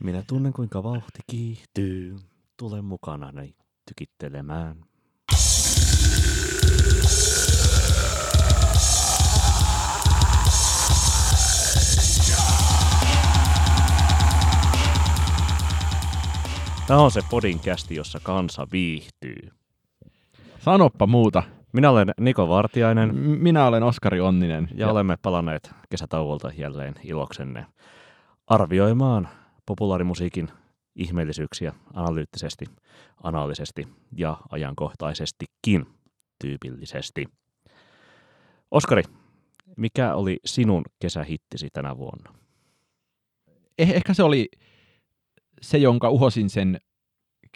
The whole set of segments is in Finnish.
Minä tunnen kuinka vauhti kiihtyy. Tule mukanani tykittelemään. Tämä on se podinkästi, jossa kansa viihtyy. Sanoppa muuta. Minä olen Niko Vartiainen M- Minä olen Oskari Onninen. ja olemme palanneet kesätauolta jälleen iloksenne arvioimaan populaarimusiikin ihmeellisyyksiä analyyttisesti, anaalisesti ja ajankohtaisestikin tyypillisesti. Oskari, mikä oli sinun kesähittisi tänä vuonna? Eh- ehkä se oli se, jonka uhosin sen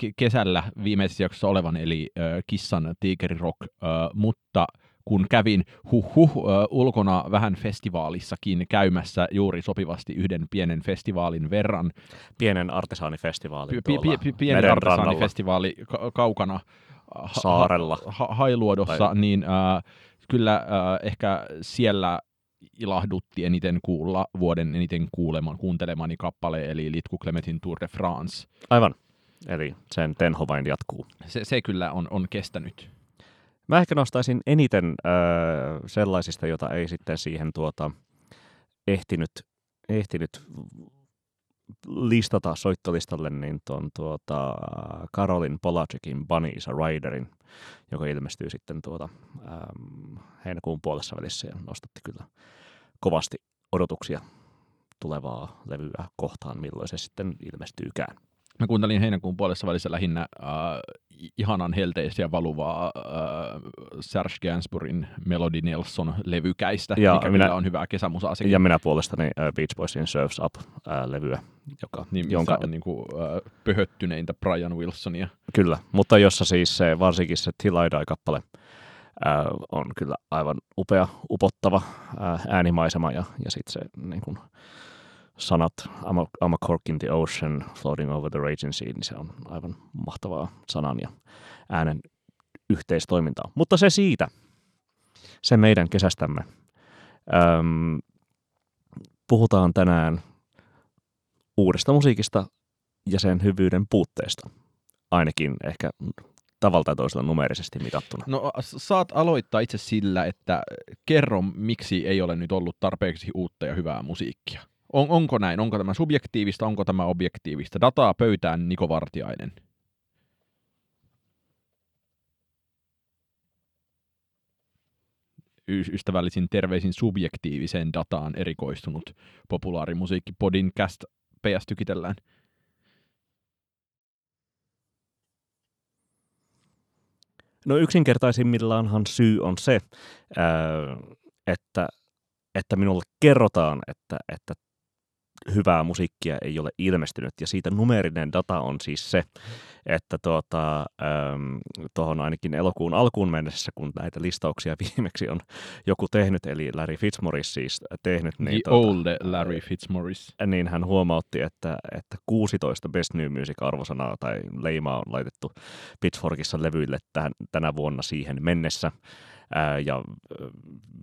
ke- kesällä viimeisessä jaksossa olevan, eli äh, Kissan Tiikeri Rock, äh, mutta kun kävin huh huh äh, ulkona vähän festivaalissakin käymässä juuri sopivasti yhden pienen festivaalin verran, Pienen artesaanifestivaalin Pi- tuolla pi- pi- pieni meren rannalla. artesaanifestivaali ka- kaukana ha- Saarella. ha- Hailuodossa, Tai- niin äh, kyllä äh, ehkä siellä ilahdutti eniten kuulla vuoden eniten kuuleman, kuuntelemani kappale, eli Litku Clementin Tour de France. Aivan. Eli sen tenho vain jatkuu. Se, se kyllä on, on kestänyt. Mä ehkä nostaisin eniten öö, sellaisista, jota ei sitten siihen tuota, ehtinyt, ehtinyt listata soittolistalle, niin tuon tuota, Karolin Polacekin Bunny is a Riderin, joka ilmestyy sitten tuota, ähm, heinäkuun puolessa välissä ja nostatti kyllä kovasti odotuksia tulevaa levyä kohtaan, milloin se sitten ilmestyykään. Mä kuuntelin heinäkuun puolessa välissä lähinnä äh, ihanan helteisiä valuvaa äh, Serge Gainsbourgin Melody Nelson levykäistä, Ja mikä minä- on hyvää kesämusaa sekin. Ja minä puolestani äh, Beach Boysin Surfs Up-levyä, joka, niin, jonka, on niin kuin, äh, pöhöttyneintä Brian Wilsonia. Kyllä, mutta jossa siis se, varsinkin se Die-kappale ää, on kyllä aivan upea, upottava ää, äänimaisema ja, ja sitten se niin kun, sanat I'm a, I'm a cork in the ocean, floating over the raging sea, niin se on aivan mahtavaa sanan ja äänen yhteistoimintaa. Mutta se siitä, se meidän kesästämme. Öm, puhutaan tänään uudesta musiikista ja sen hyvyyden puutteesta ainakin ehkä tavalla tai toisella numerisesti mitattuna. No saat aloittaa itse sillä, että kerro, miksi ei ole nyt ollut tarpeeksi uutta ja hyvää musiikkia. On, onko näin? Onko tämä subjektiivista? Onko tämä objektiivista? Dataa pöytään Niko Vartiainen. Ystävällisin terveisin subjektiiviseen dataan erikoistunut populaarimusiikki podcast PS tykitellään. No yksinkertaisimmillaanhan syy on se, että, että minulle kerrotaan, että, että hyvää musiikkia ei ole ilmestynyt. Ja siitä numerinen data on siis se, että tuota, tuohon ainakin elokuun alkuun mennessä, kun näitä listauksia viimeksi on joku tehnyt, eli Larry Fitzmaurice siis tehnyt, The niin, old Larry Fitzmaurice. niin hän huomautti, että, että 16 Best New Music-arvosanaa tai leimaa on laitettu Pitchforkissa levyille tähän, tänä vuonna siihen mennessä. Ää, ja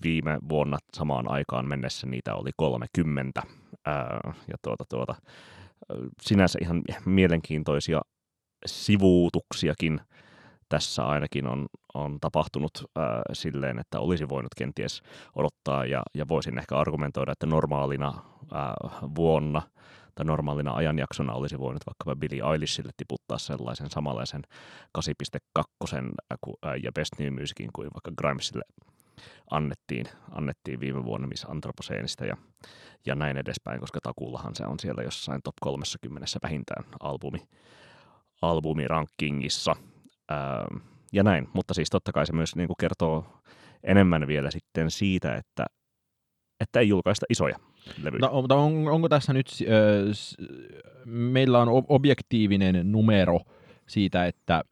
viime vuonna samaan aikaan mennessä niitä oli 30. Ää, ja tuota, tuota, sinänsä ihan mielenkiintoisia sivuutuksiakin tässä ainakin on, on tapahtunut ää, silleen, että olisi voinut kenties odottaa ja, ja voisin ehkä argumentoida, että normaalina ää, vuonna tai normaalina ajanjaksona olisi voinut vaikkapa Billie Eilishille tiputtaa sellaisen samanlaisen 8.2 ää, ku- ää, ja Best New Musicin kuin vaikka Grimesille annettiin, annettiin viime vuonna Miss Anthropocenesta ja, ja näin edespäin, koska takuullahan se on siellä jossain top 30 vähintään albumi, albumirankingissa. Ää, ja näin, mutta siis totta kai se myös niin kuin kertoo enemmän vielä sitten siitä, että, että ei julkaista isoja levyjä. No, mutta on, onko tässä nyt, ö, s- meillä on ob- objektiivinen numero siitä, että,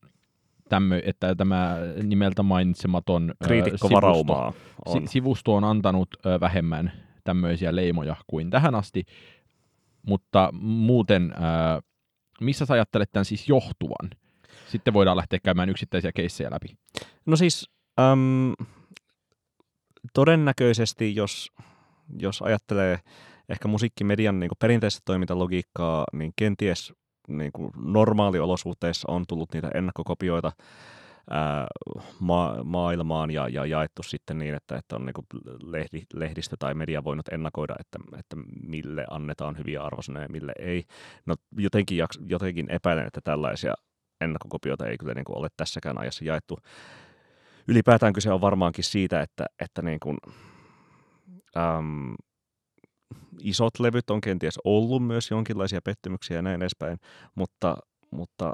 tämmö, että tämä nimeltä mainitsematon ö, sivusto, on. si, sivusto on antanut ö, vähemmän tämmöisiä leimoja kuin tähän asti, mutta muuten, ö, missä sä ajattelet tämän siis johtuvan? Sitten voidaan lähteä käymään yksittäisiä keissejä läpi. No siis äm, todennäköisesti, jos, jos ajattelee, ehkä musiikkimedian niin kuin perinteistä toimintalogiikkaa, niin kenties niin kuin normaaliolosuhteissa on tullut niitä ennakkokopioita ää, ma- maailmaan ja, ja jaettu sitten niin, että, että on niin lehdi, lehdistö tai media voinut ennakoida, että, että mille annetaan hyviä arvosanoja ja mille ei. No jotenkin, jaks, jotenkin epäilen, että tällaisia ennakkokopioita ei kyllä niin kuin ole tässäkään ajassa jaettu. Ylipäätään kyse on varmaankin siitä, että, että niin kuin, äm, isot levyt on kenties ollut myös jonkinlaisia pettymyksiä ja näin edespäin, mutta, mutta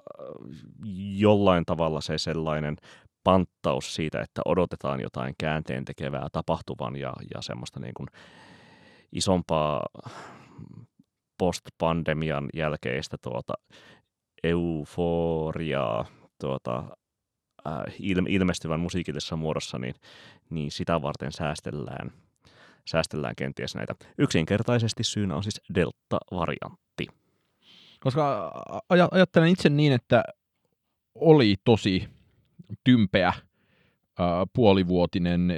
jollain tavalla se sellainen panttaus siitä, että odotetaan jotain käänteen tekevää tapahtuvan ja, ja semmoista niin kuin isompaa post-pandemian jälkeistä tuota euforiaa tuota, äh, ilmestyvän musiikillisessa muodossa, niin, niin sitä varten säästellään – säästellään kenties näitä. Yksinkertaisesti syynä on siis delta-variantti. Koska aj- ajattelen itse niin, että oli tosi tympeä äh, puolivuotinen äh,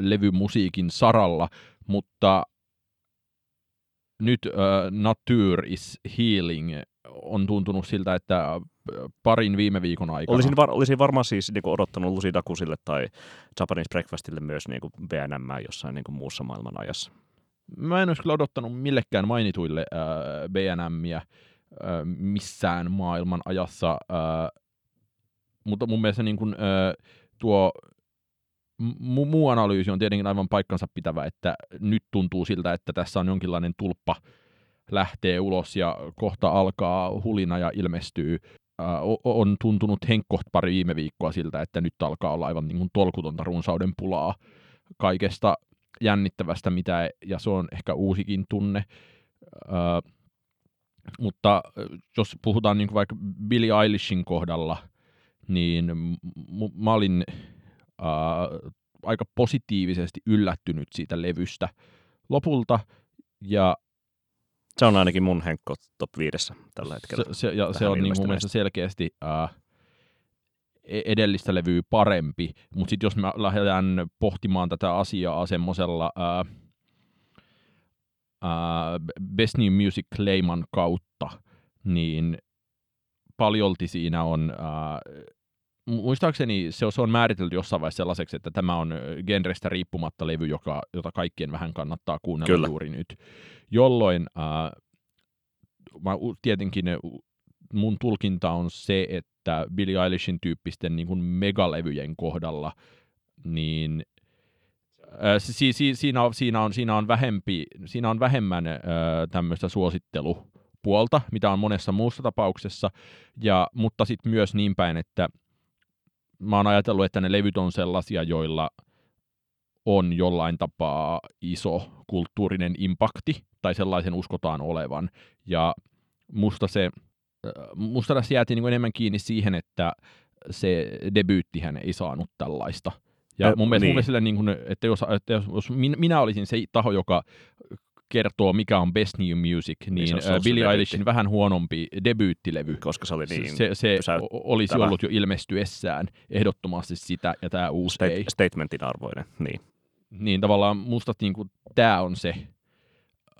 levymusiikin saralla, mutta nyt äh, Nature is Healing on tuntunut siltä, että parin viime viikon aikana. Olisin, var, olisin varmaan siis niin odottanut Lucy Dakusille tai Japanese Breakfastille myös niin BNM jossain niin muussa maailman ajassa. Mä en olisi kyllä odottanut millekään mainituille äh, BNMiä äh, missään maailman ajassa, äh, mutta mun mielestä niin kuin, äh, tuo mu- muu analyysi on tietenkin aivan paikkansa pitävä, että nyt tuntuu siltä, että tässä on jonkinlainen tulppa lähtee ulos ja kohta alkaa hulina ja ilmestyy on tuntunut henkkoht pari viime viikkoa siltä, että nyt alkaa olla aivan niin kuin tolkutonta runsauden pulaa kaikesta jännittävästä, mitä, ja se on ehkä uusikin tunne. Uh, mutta jos puhutaan niin kuin vaikka Billie Eilishin kohdalla, niin m- mä olin uh, aika positiivisesti yllättynyt siitä levystä lopulta, ja se on ainakin mun Henkko top 5 tällä hetkellä. Se, se, ja se on niin mun mielestä selkeästi äh, edellistä levyä parempi, mutta sitten jos me lähdetään pohtimaan tätä asiaa semmoisella äh, äh, Best New Music Clayman kautta, niin paljolti siinä on äh, muistaakseni se, se on määritelty jossain vaiheessa sellaiseksi, että tämä on genrestä riippumatta levy, joka, jota kaikkien vähän kannattaa kuunnella Kyllä. juuri nyt. Jolloin äh, mä, tietenkin mun tulkinta on se, että Billie Eilishin tyyppisten niin kuin megalevyjen kohdalla, niin si, si, siinä, on, siinä, on, siinä, on vähempi, siinä on vähemmän äh, tämmöistä suosittelupuolta, mitä on monessa muussa tapauksessa, ja, mutta sitten myös niin päin, että mä oon ajatellut, että ne levyt on sellaisia, joilla on jollain tapaa iso kulttuurinen impakti, tai sellaisen uskotaan olevan. Ja musta se, äh, musta tässä jäätiin niin enemmän kiinni siihen, että se debyyttihän ei saanut tällaista. Ja mun mielestä, niin. mun mielestä niin kuin, että jos, että jos minä olisin se taho, joka kertoo, mikä on Best New Music, niin, niin se Billie Eilishin vähän huonompi debyyttilevy. Koska se oli niin Se, se olisi ollut jo ilmestyessään ehdottomasti sitä, ja tämä uusi State, ei. Statementin arvoinen, niin. Niin tavallaan musta niin kuin, tämä on se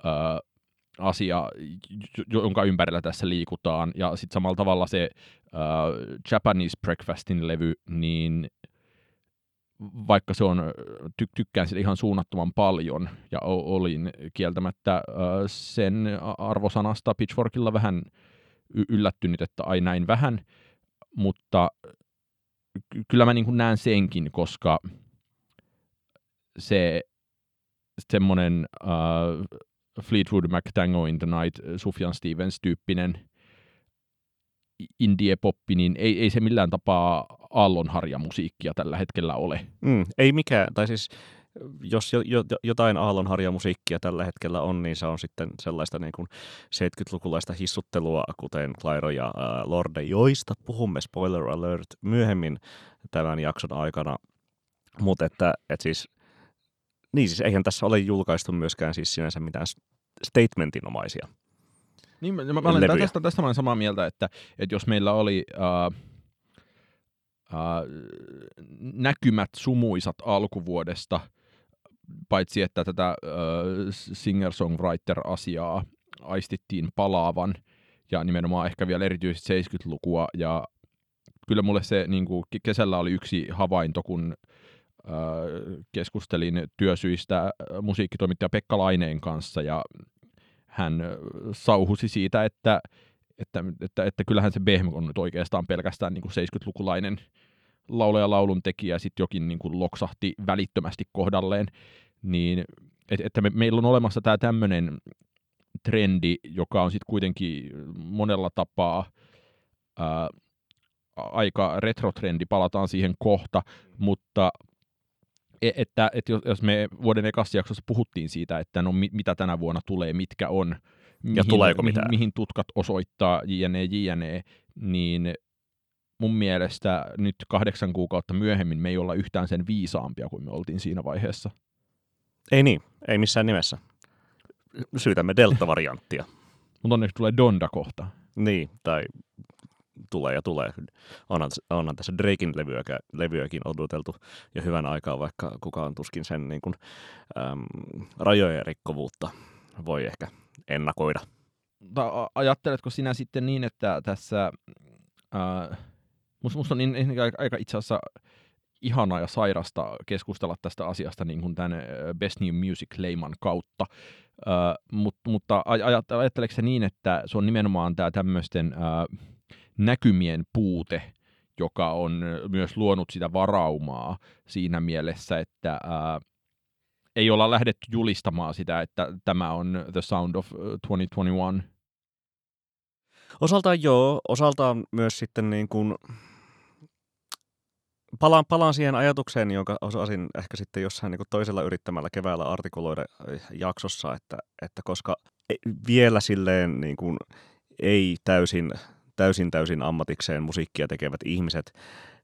ö, asia, jonka ympärillä tässä liikutaan. Ja sitten samalla tavalla se ö, Japanese Breakfastin levy, niin vaikka se on, ty- tykkään sitä ihan suunnattoman paljon, ja olin kieltämättä sen arvosanasta Pitchforkilla vähän yllättynyt, että ai näin vähän, mutta kyllä mä niin näen senkin, koska se semmoinen uh, Fleetwood Mac Tango in the Night, Sufjan Stevens-tyyppinen indie-poppi, niin ei, ei se millään tapaa aallonharjamusiikkia tällä hetkellä ole. Mm, ei mikään, tai siis jos jo, jo, jotain aallonharjamusiikkia tällä hetkellä on, niin se on sitten sellaista niin kuin 70-lukulaista hissuttelua, kuten Clairo ja äh, Lorde, joista puhumme, spoiler alert, myöhemmin tämän jakson aikana. Mutta että, että siis, niin siis eihän tässä ole julkaistu myöskään siis sinänsä mitään statementinomaisia niin, mä, mä olen, tästä, tästä mä olen samaa mieltä, että, että jos meillä oli uh, uh, näkymät sumuisat alkuvuodesta paitsi että tätä äh, singer-songwriter-asiaa aistittiin palaavan, ja nimenomaan ehkä vielä erityisesti 70-lukua, ja kyllä mulle se niin kuin kesällä oli yksi havainto, kun äh, keskustelin työsyistä musiikkitoimittaja Pekka Laineen kanssa, ja hän sauhusi siitä, että, että, että, että kyllähän se Behm on nyt oikeastaan pelkästään niin kuin 70-lukulainen laulaja laulun tekijä, sitten jokin niin kuin loksahti välittömästi kohdalleen, niin et, että me, meillä on olemassa tämä tämmöinen trendi, joka on sitten kuitenkin monella tapaa ää, aika retrotrendi, palataan siihen kohta, mutta että, että jos me vuoden ekassa jaksossa puhuttiin siitä, että no mitä tänä vuonna tulee, mitkä on, mihin, ja tuleeko mitään. mihin, mihin tutkat osoittaa, jne, jne, niin mun mielestä nyt kahdeksan kuukautta myöhemmin me ei olla yhtään sen viisaampia kuin me oltiin siinä vaiheessa. Ei niin, ei missään nimessä. Syytämme delta-varianttia. Mutta onneksi tulee Donda kohta. Niin, tai tulee ja tulee. Onhan, onhan tässä Drakein levyäkin, levyäkin odoteltu jo hyvän aikaa, vaikka kukaan tuskin sen niin kuin, äm, rajojen rikkovuutta voi ehkä ennakoida. Ajatteletko sinä sitten niin, että tässä äh, musta on niin, niin aika, itse asiassa ihanaa ja sairasta keskustella tästä asiasta niin kuin tämän Best New Music-leiman kautta. Uh, mut, mutta ajatteleeko se niin, että se on nimenomaan tämä tämmöisten uh, näkymien puute, joka on myös luonut sitä varaumaa siinä mielessä, että uh, ei olla lähdetty julistamaan sitä, että tämä on The Sound of 2021. Osaltaan joo, osaltaan myös sitten niin kuin palaan, palaan siihen ajatukseen, jonka osasin ehkä sitten jossain niin toisella yrittämällä keväällä artikuloida äh, jaksossa, että, että koska e, vielä silleen niin kuin ei täysin, täysin täysin ammatikseen musiikkia tekevät ihmiset,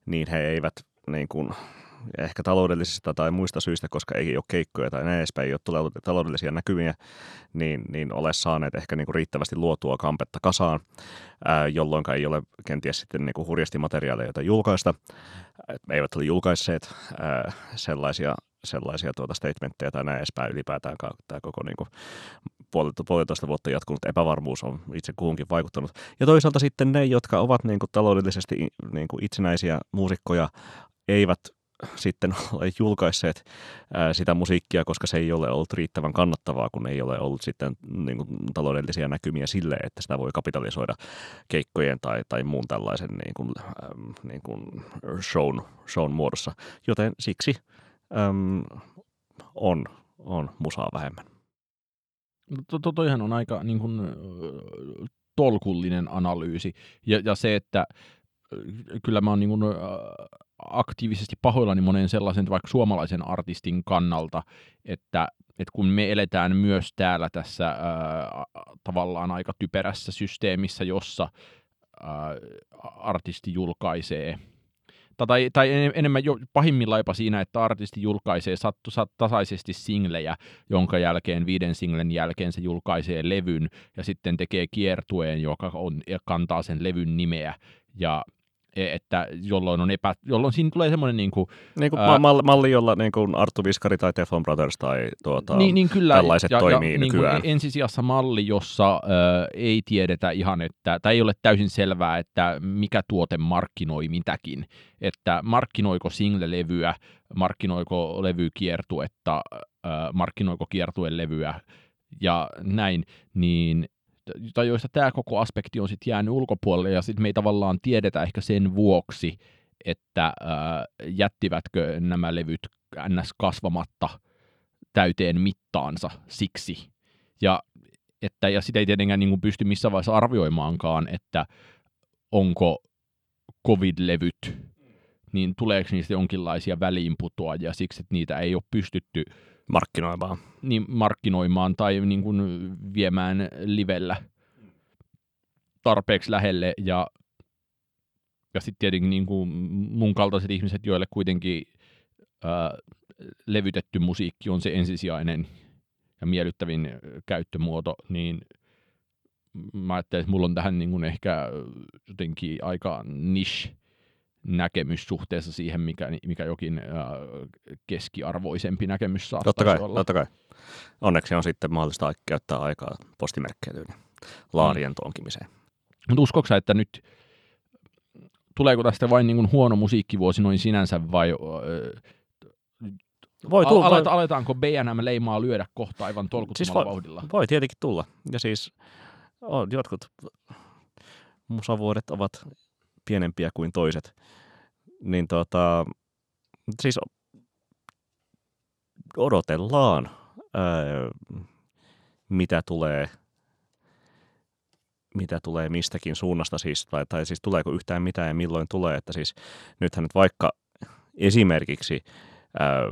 niin he eivät niin kuin ehkä taloudellisista tai muista syistä, koska ei ole keikkoja tai näin edespäin, ei ole taloudellisia näkymiä, niin, niin ole saaneet ehkä niin kuin riittävästi luotua kampetta kasaan, ää, jolloin ei ole kenties sitten niin kuin hurjasti materiaaleja, joita julkaista. Eivät ole julkaisseet ää, sellaisia sellaisia tuota statementteja tai näin edespäin ylipäätään tämä koko niin kuin puolitoista vuotta jatkunut epävarmuus on itse kuhunkin vaikuttanut. Ja toisaalta sitten ne, jotka ovat niin kuin taloudellisesti niin kuin itsenäisiä muusikkoja, eivät sitten ole julkaisseet sitä musiikkia, koska se ei ole ollut riittävän kannattavaa, kun ei ole ollut sitten niin kuin, taloudellisia näkymiä sille, että sitä voi kapitalisoida keikkojen tai, tai muun tällaisen niin kuin, niin kuin shown, shown muodossa. Joten siksi äm, on, on musaa vähemmän. To, to, toihan on aika niin kuin, tolkullinen analyysi. Ja, ja se, että kyllä mä oon niin kuin, aktiivisesti pahoillani monen sellaisen vaikka suomalaisen artistin kannalta, että, että kun me eletään myös täällä tässä ää, tavallaan aika typerässä systeemissä, jossa ää, artisti julkaisee tai, tai enemmän jo pahimmillaan jopa siinä, että artisti julkaisee sattu, sat, tasaisesti singlejä, jonka jälkeen viiden singlen jälkeen se julkaisee levyn ja sitten tekee kiertueen, joka on, kantaa sen levyn nimeä. Ja että jolloin, on epä, jolloin siinä tulee semmoinen niin kuin, niin kuin ää, malli, jolla niin kuin Arttu Viskari tai Teflon Brothers tai tuota, niin, niin kyllä, tällaiset ja, toimii ja, nykyään. Niin kuin ensisijassa malli, jossa ää, ei tiedetä ihan, että, tai ei ole täysin selvää, että mikä tuote markkinoi mitäkin, että markkinoiko single-levyä, markkinoiko levykiertuetta, ää, markkinoiko kiertuelevyä ja näin, niin tai joista tämä koko aspekti on sitten jäänyt ulkopuolelle, ja sitten me ei tavallaan tiedetä ehkä sen vuoksi, että ää, jättivätkö nämä levyt ns. kasvamatta täyteen mittaansa siksi. Ja, että, ja sitä ei tietenkään niin kuin pysty missään vaiheessa arvioimaankaan, että onko covid-levyt, niin tuleeko niistä jonkinlaisia väliinputoajia siksi, että niitä ei ole pystytty markkinoimaan. Niin, markkinoimaan tai niin kuin viemään livellä tarpeeksi lähelle ja, ja sitten tietenkin niin kuin mun kaltaiset ihmiset, joille kuitenkin ää, levytetty musiikki on se ensisijainen ja miellyttävin käyttömuoto, niin mä ajattelin, että mulla on tähän niin kuin ehkä jotenkin aika niche näkemys suhteessa siihen, mikä, mikä jokin äh, keskiarvoisempi näkemys saattaisi Totta kai, olla. totta kai. Onneksi on sitten mahdollista käyttää aikaa postimerkkeilyyn laarien tonkimiseen. Mutta uskoiko sä, että nyt tuleeko tästä vain niin kuin huono musiikkivuosi noin sinänsä vai öö, Voi tulla, aleta, aletaanko BNM-leimaa lyödä kohta aivan tolkuttomalla Siis voi- vauhdilla? voi tietenkin tulla. Ja siis on, jotkut musavuodet ovat pienempiä kuin toiset. Niin tota, siis odotellaan, öö, mitä tulee mitä tulee mistäkin suunnasta siis, tai, tai siis tuleeko yhtään mitään ja milloin tulee, että siis nythän nyt vaikka esimerkiksi, ää,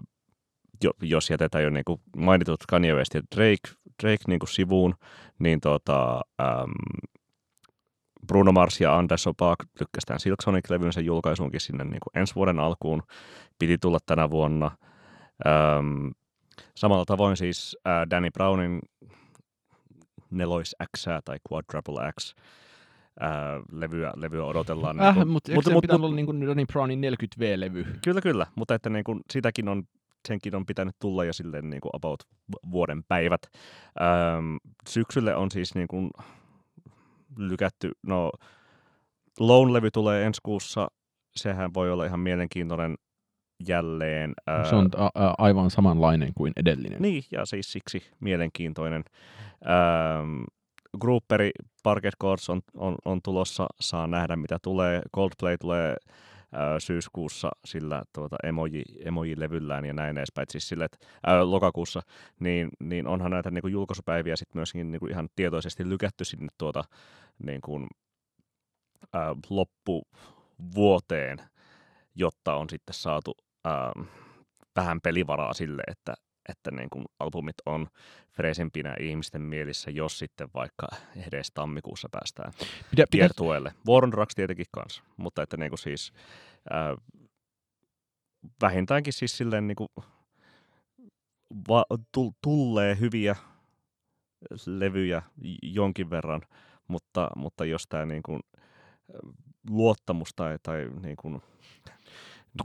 jo, jos jätetään jo niin kuin mainitut Kanye West ja Drake, Drake niin kuin sivuun, niin tota, äm, Bruno Mars ja Anderson Paak lykkästään Silk Sonic-levynsä julkaisuunkin sinne niin kuin ensi vuoden alkuun. Piti tulla tänä vuonna. Äm, samalla tavoin siis ää, Danny Brownin nelois X tai Quadruple X ää, levyä, levyä odotellaan. Äh, niin mutta mut- eikö mut- olla niin kuin Donny Brownin 40V-levy? Kyllä, kyllä, mutta että niin kuin, sitäkin on, senkin on pitänyt tulla jo silleen niin kuin about vu- vuoden päivät. Öm, syksylle on siis niin kuin lykätty, no Lone-levy tulee ensi kuussa, sehän voi olla ihan mielenkiintoinen jälleen. ää, Se on a- a- aivan samanlainen kuin edellinen. Niin, ja siis siksi mielenkiintoinen. Ähm, Grouperi Parket Chords on, on, on tulossa, saa nähdä mitä tulee. Coldplay tulee syyskuussa sillä tuota emoji, emoji-levyllään ja näin edespäin, siis sille, että, äh, lokakuussa, niin, niin onhan näitä niin kuin julkaisupäiviä sitten myöskin niin kuin ihan tietoisesti lykätty sinne tuota niin kuin, äh, loppuvuoteen, jotta on sitten saatu ähm, vähän pelivaraa sille, että, että niin kuin albumit on freesempinä ihmisten mielissä, jos sitten vaikka edes tammikuussa päästään Pitä, pitä, kiertueelle. War on Drugs tietenkin kanssa, mutta että niin kuin siis ää, vähintäänkin siis silleen niin kuin va, tu, tullee hyviä levyjä jonkin verran, mutta, mutta jos tämä niin kuin luottamus tai, tai niin kuin,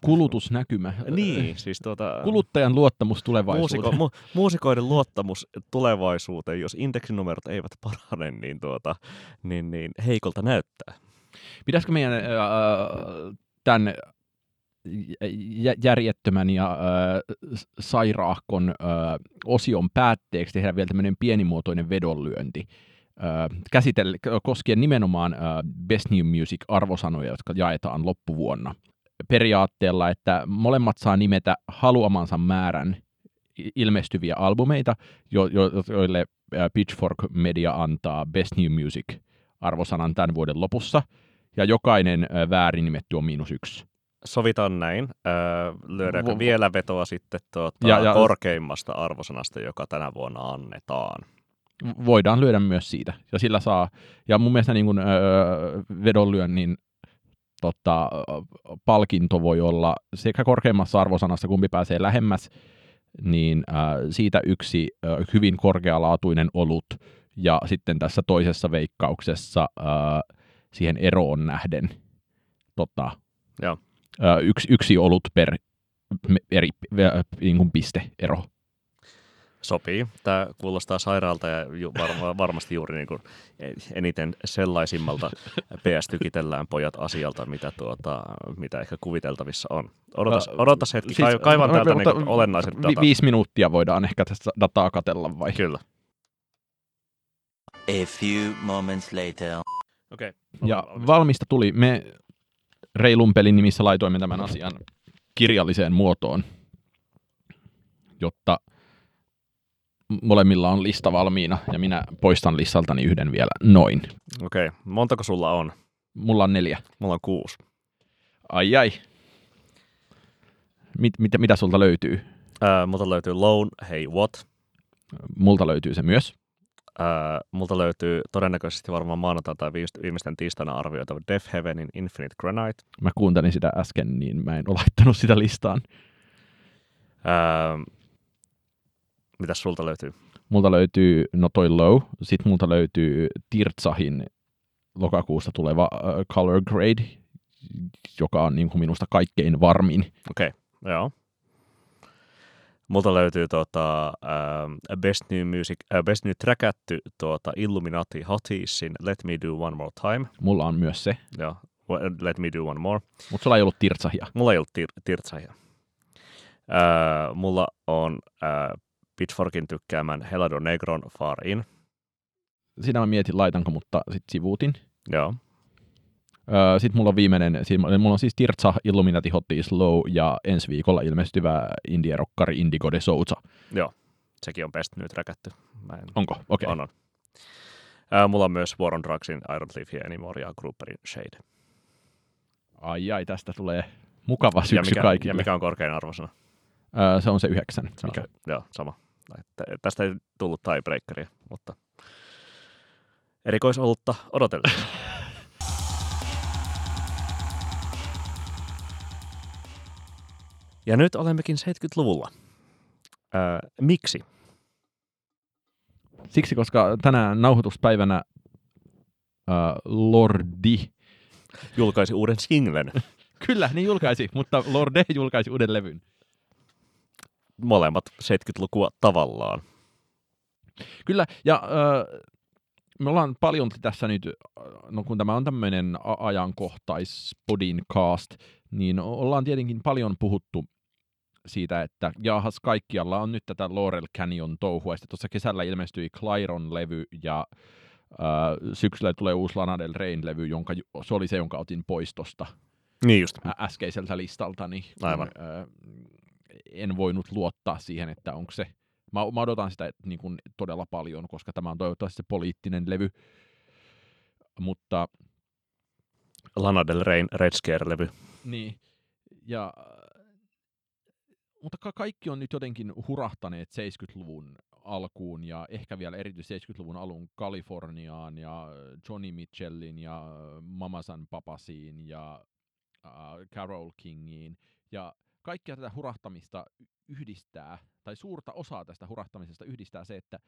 kulutusnäkymä. niin, siis tuota, Kuluttajan luottamus tulevaisuuteen. Muusiko, mu, muusikoiden luottamus tulevaisuuteen, jos indeksinumerot eivät parane, niin, tuota, niin, niin heikolta näyttää. Pitäisikö meidän äh, tämän jä- järjettömän ja äh, sairaahkon äh, osion päätteeksi tehdä vielä tämmöinen pienimuotoinen vedonlyönti äh, käsitellä, koskien nimenomaan äh, Best New Music-arvosanoja, jotka jaetaan loppuvuonna. Periaatteella, että molemmat saa nimetä haluamansa määrän ilmestyviä albumeita, jo, jo, joille Pitchfork Media antaa Best New Music-arvosanan tämän vuoden lopussa, ja jokainen väärin nimetty on miinus yksi. Sovitaan näin. Öö, lyödäänkö Vo- vielä vetoa sitten tuota, Ja- ja- korkeimmasta arvosanasta, joka tänä vuonna annetaan? voidaan lyödä myös siitä. Ja sillä saa, ja mun mielestä niin kuin, öö, vedonlyönnin tota, palkinto voi olla sekä korkeimmassa arvosanassa, kumpi pääsee lähemmäs, niin äh, siitä yksi äh, hyvin korkealaatuinen olut, ja sitten tässä toisessa veikkauksessa äh, siihen eroon nähden tota, Joo. äh, yksi, yksi olut per eri äh, niin kuin pisteero. Sopii. Tämä kuulostaa sairaalta ja ju, var, varmasti juuri niin kuin eniten sellaisimmalta PS tykitellään pojat asialta, mitä, tuota, mitä ehkä kuviteltavissa on. Odotas, Ä, odotas hetki, siis, kaivan täältä mutta niin olennaiset vi-. Viisi minuuttia voidaan ehkä tästä dataa katella vai? Kyllä. A few moments later. Okei. Ja valmista tuli. Me reilun pelin nimissä laitoimme tämän asian kirjalliseen muotoon, jotta molemmilla on lista valmiina ja minä poistan listaltani yhden vielä noin. Okei. Montako sulla on? Mulla on neljä. Mulla on kuusi. Ai ai. Mit, mit, mitä sulta löytyy? Ää, multa löytyy Lone, Hey What. Multa löytyy se myös. Ää, multa löytyy todennäköisesti varmaan maanantaina tai viimeist- viimeisten tiistaina arvioitava Death Heavenin Infinite Granite. Mä kuuntelin sitä äsken, niin mä en ole laittanut sitä listaan. Ää, mitäs sulta löytyy? Multa löytyy No toi Low, sit multa löytyy Tirtsahin lokakuusta tuleva uh, Color Grade, joka on niin kuin minusta kaikkein varmin. Okei, okay, joo. Multa löytyy tuota, uh, Best New Music, uh, Best New Trackätty tuota, Illuminati Hotiesin Let Me Do One More Time. Mulla on myös se, Joo, Let Me Do One More. mutta sulla ei ollut tirtsahia. Mulla ei ollut tir- tirtsahia. Uh, mulla on uh, Pitchforkin tykkäämän Helado Negron Far In. Siinä mä mietin, laitanko, mutta sitten sivuutin. Joo, Öö, sitten mulla on viimeinen, mulla on siis Tirtsa, Illuminati Hot is Low ja ensi viikolla ilmestyvä indie-rokkari Indigo de Souza. joo. Sekin on Best New Trackätty. Mä en... Onko? Okei. On, on. Uh, mulla on myös War on Drugsin I Don't Live Here Anymore ja Grouperin Shade. Ai ai, tästä tulee mukava syksy ja mikä, kaikille. ja mikä on korkein arvosana? Öö, se on se yhdeksän. Mikä? Joo, sama. Tästä ei tullut tiebreakeria, mutta erikoisolutta odotellessa. ja nyt olemmekin 70-luvulla. Öö, miksi? Siksi, koska tänään nauhoituspäivänä öö, Lordi, Julkaisi uuden singlen. kyllä, niin julkaisi, mutta Lorde julkaisi uuden levyn. Molemmat 70-lukua tavallaan. Kyllä, ja öö, me ollaan paljon tässä nyt, no kun tämä on tämmöinen a- ajankohtais podcast, niin ollaan tietenkin paljon puhuttu siitä, että jahas kaikkialla on nyt tätä Laurel Canyon touhua. Sitten tuossa kesällä ilmestyi Clairon-levy ja äh, syksyllä tulee uusi Lana Del Reyn-levy, jonka, ju- se oli se, jonka otin pois tuosta Niin just. äskeiseltä listaltani. Aivan. Äh, en voinut luottaa siihen, että onko se Mä, mä odotan sitä niin kuin, todella paljon, koska tämä on toivottavasti se poliittinen levy. Mutta Lana Del Reyn Red Scare-levy. niin, ja, mutta ka- kaikki on nyt jotenkin hurahtaneet 70-luvun alkuun ja ehkä vielä erityisesti 70-luvun alun Kaliforniaan ja Johnny Mitchellin ja Mamasan Papasiin ja äh, Carol Kingiin. Ja kaikkia tätä hurahtamista yhdistää, tai suurta osaa tästä hurahtamisesta yhdistää se, että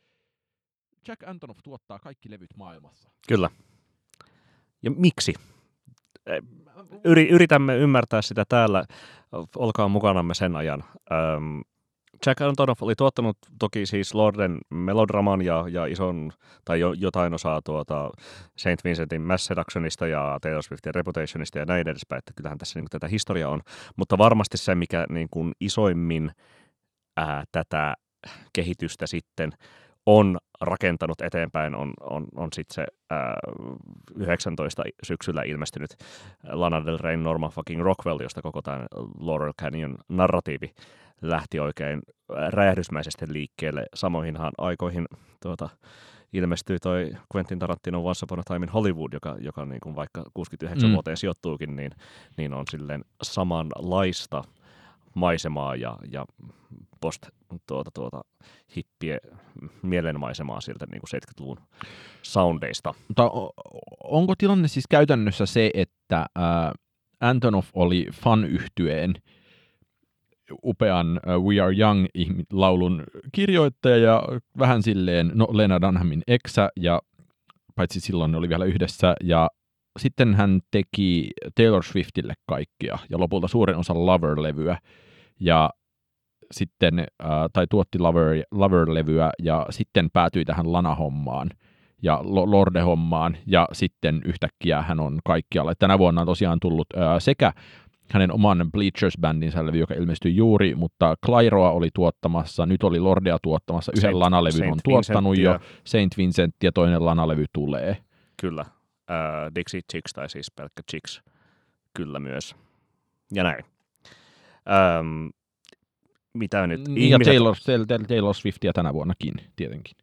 Jack Antonoff tuottaa kaikki levyt maailmassa. Kyllä. Ja miksi? Yri, yritämme ymmärtää sitä täällä. Olkaa mukanamme sen ajan. Öm, Jack Antonoff oli tuottanut toki siis Lorden melodraman ja, ja ison, tai jo, jotain osaa tuota St. Vincentin Mass Seductionista ja Taylor Swiftin Reputationista ja näin edespäin, että kyllähän tässä niin tätä historiaa on. Mutta varmasti se, mikä niin kuin isoimmin ää, tätä kehitystä sitten on rakentanut eteenpäin, on, on, on sitten se ää, 19 syksyllä ilmestynyt Lana Del Rey Norman fucking Rockwell, josta koko tämä Laurel Canyon narratiivi lähti oikein räjähdysmäisesti liikkeelle. Samoihinhan aikoihin tuota, ilmestyi toi Quentin Tarantino Once Upon a Time in Hollywood, joka, joka niin kuin vaikka 69 Mm. vuoteen sijoittuukin, niin, niin on silleen samanlaista maisemaa ja, ja post tuota, tuota, hippiä mielenmaisemaa sieltä niin kuin 70-luvun soundeista. Mutta onko tilanne siis käytännössä se, että ää, Antonoff oli fan-yhtyeen upean ää, We Are Young-laulun kirjoittaja ja vähän silleen no, Lena Dunhamin eksä, ja paitsi silloin ne oli vielä yhdessä, ja sitten hän teki Taylor Swiftille kaikkia, ja lopulta suurin osa Lover-levyä, ja sitten, ää, tai tuotti Lover, Lover-levyä, ja sitten päätyi tähän Lana-hommaan, ja Lo- Lorde-hommaan, ja sitten yhtäkkiä hän on kaikkialla. Tänä vuonna on tosiaan tullut ää, sekä hänen oman Bleachers-bändinsä levy, joka ilmestyi juuri, mutta Clairoa oli tuottamassa, nyt oli Lordea tuottamassa, yhden Saint- Lana-levyn Saint on tuottanut jo, Vincentia. Saint Vincent ja toinen Lana-levy tulee. Kyllä. Ää, Dixie Chicks tai siis pelkkä Chicks. Kyllä myös. Ja näin. Öm, mitä nyt? Niin, ja Taylor, Taylor, Taylor Swiftia tänä vuonnakin, tietenkin.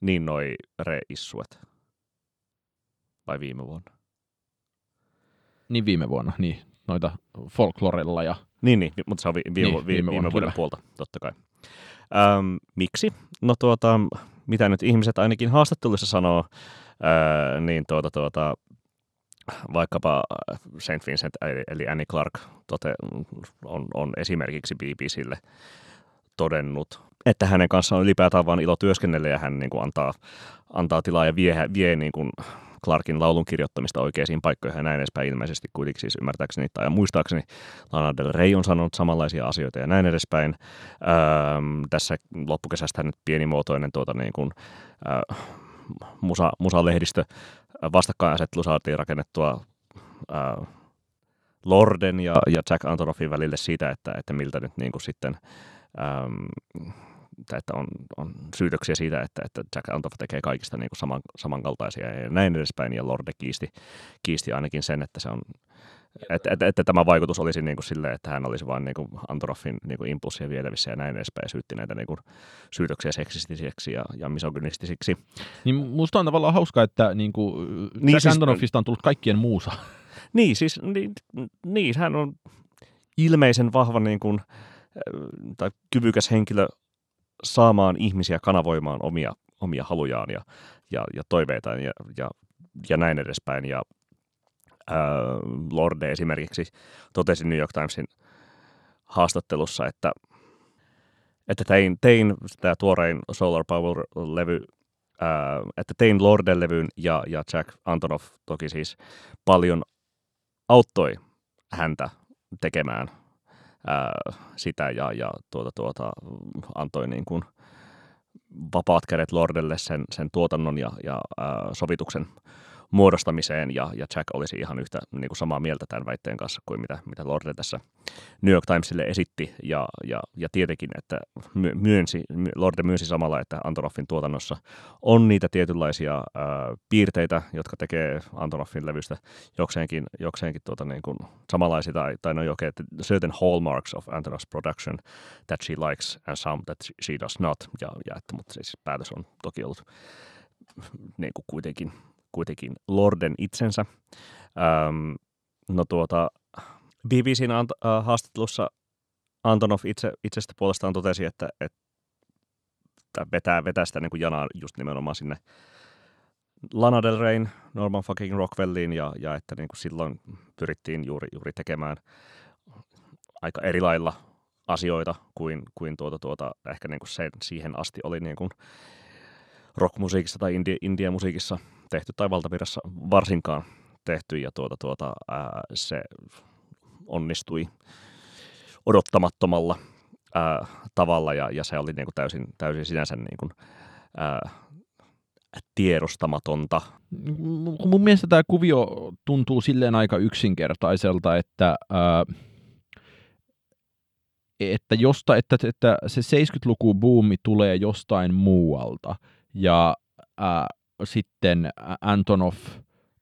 Niin noi reissuet. Vai viime vuonna? Niin viime vuonna, niin noita folklorella ja Niin, niin, mutta se on vi- viime, Niin, niin, viime, viime vuoden puolta, totta kai. Öm, miksi? No tuota, mitä nyt ihmiset ainakin haastatteluissa sanoo, öö, niin tuota, tuota, vaikkapa St. Vincent eli- eli Annie Clark tote, on, on esimerkiksi BBClle todennut, että hänen kanssaan on ylipäätään vain ilo työskennellä ja hän niin kuin antaa, antaa tilaa ja vie, vie niin kuin Clarkin laulun kirjoittamista oikeisiin paikkoihin ja näin edespäin. Ilmeisesti kuitenkin siis ymmärtääkseni tai muistaakseni Lana Del Rey on sanonut samanlaisia asioita ja näin edespäin. Öö, tässä loppukesästä nyt pienimuotoinen tuota niin kuin, öö, musa, musalehdistö vastakkainasettelu saatiin rakennettua öö, Lorden ja, ja Jack Antonoffin välille siitä, että, että miltä nyt niin kuin sitten ähm, että on, on syytöksiä siitä, että, että Jack Antonoff tekee kaikista niin kuin saman, samankaltaisia ja näin edespäin, ja Lorde kiisti, kiisti ainakin sen, että se on että, että, että tämä vaikutus olisi niin kuin silleen, että hän olisi vain niin kuin Antoroffin niin kuin impulssien vietävissä ja näin edespäin, ja syytti näitä niin kuin syytöksiä seksistisiksi ja, ja misogynistisiksi. Niin musta on tavallaan hauskaa, että niin kuin niin Jack siis, Antonoffista on tullut kaikkien muusa. Niin, siis niin, niin hän on ilmeisen vahva niin kuin, tai kyvykäs henkilö saamaan ihmisiä kanavoimaan omia, omia halujaan ja, ja, ja toiveitaan ja, ja, ja näin edespäin. Ja ää, Lorde esimerkiksi totesi New York Timesin haastattelussa, että, että tein, tein tämä tuorein Solar Power-levy, ää, että tein Lorde-levyn ja, ja Jack Antonoff toki siis paljon auttoi häntä tekemään ää, sitä ja, ja tuota, tuota, antoi niin kuin vapaat kädet Lordelle sen, sen tuotannon ja, ja ää, sovituksen muodostamiseen, ja, ja Jack olisi ihan yhtä niin kuin samaa mieltä tämän väitteen kanssa kuin mitä, mitä Lorde tässä New York Timesille esitti, ja, ja, ja tietenkin, että myönsi, Lorde myönsi samalla, että Antonoffin tuotannossa on niitä tietynlaisia ää, piirteitä, jotka tekee Antonoffin levystä jokseenkin, jokseenkin tuota, niin kuin samanlaisia, tai, tai no jokin, että certain hallmarks of Antonoff's production that she likes and some that she does not, ja, ja että, mutta siis päätös on toki ollut niin kuin kuitenkin kuitenkin Lorden itsensä. Ähm, no tuota, BBCn ant- äh, haastattelussa Antonov itse, itsestä puolestaan totesi, että, että vetää, vetää sitä niin kuin janaa just nimenomaan sinne Lana Del Reyn, Norman fucking Rockwelliin ja, ja että niin kuin silloin pyrittiin juuri, juuri tekemään aika eri lailla asioita kuin, kuin tuota, tuota, ehkä niin kuin se, siihen asti oli niin kuin rockmusiikissa tai indie, indie-musiikissa tehty tai valtavirrassa varsinkaan tehty ja tuota, tuota, ää, se onnistui odottamattomalla ää, tavalla ja, ja se oli niin kuin täysin, täysin sinänsä niin kuin, ää, tiedostamatonta. Mun mielestä tämä kuvio tuntuu silleen aika yksinkertaiselta, että, ää, että, josta, että, että se 70-luku buumi tulee jostain muualta ja ää, sitten Antonov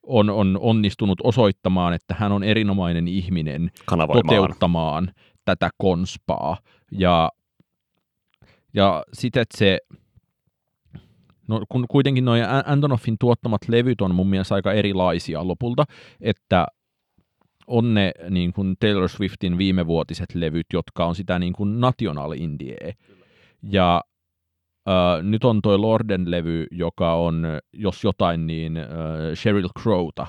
on, on onnistunut osoittamaan, että hän on erinomainen ihminen toteuttamaan tätä konspaa. Ja, ja sitten se, no kun kuitenkin noin Antonoffin tuottamat levyt on mun mielestä aika erilaisia lopulta, että on ne niin kuin Taylor Swiftin viimevuotiset levyt, jotka on sitä niin kuin national indie. Ja Uh, nyt on toi Lorden-levy, joka on, jos jotain, niin uh, Sheryl Crowta.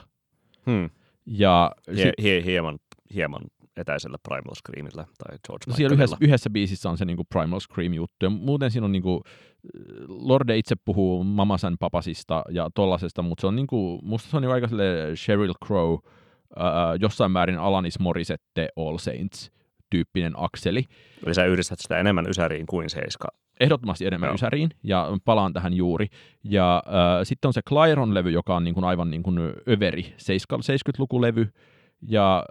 Hmm. Ja hie, sit, hie, hieman, hieman etäisellä Primal Screamilla tai George Siellä yhdessä, yhdessä biisissä on se niinku Primal Scream-juttu. Ja muuten siinä on niinku, Lorde itse puhuu mamasan papasista ja tollasesta, mutta se on niinku, musta se on niinku aika Sheryl Crow, uh, jossain määrin Alanis Morissette All Saints tyyppinen akseli. Eli sä yhdistät sitä enemmän Ysäriin kuin Seiska ehdottomasti enemmän Joo. Ysäriin, ja palaan tähän juuri. Ja äh, sitten on se Clairon-levy, joka on niin kuin aivan niin kuin överi 70-luvulevy, ja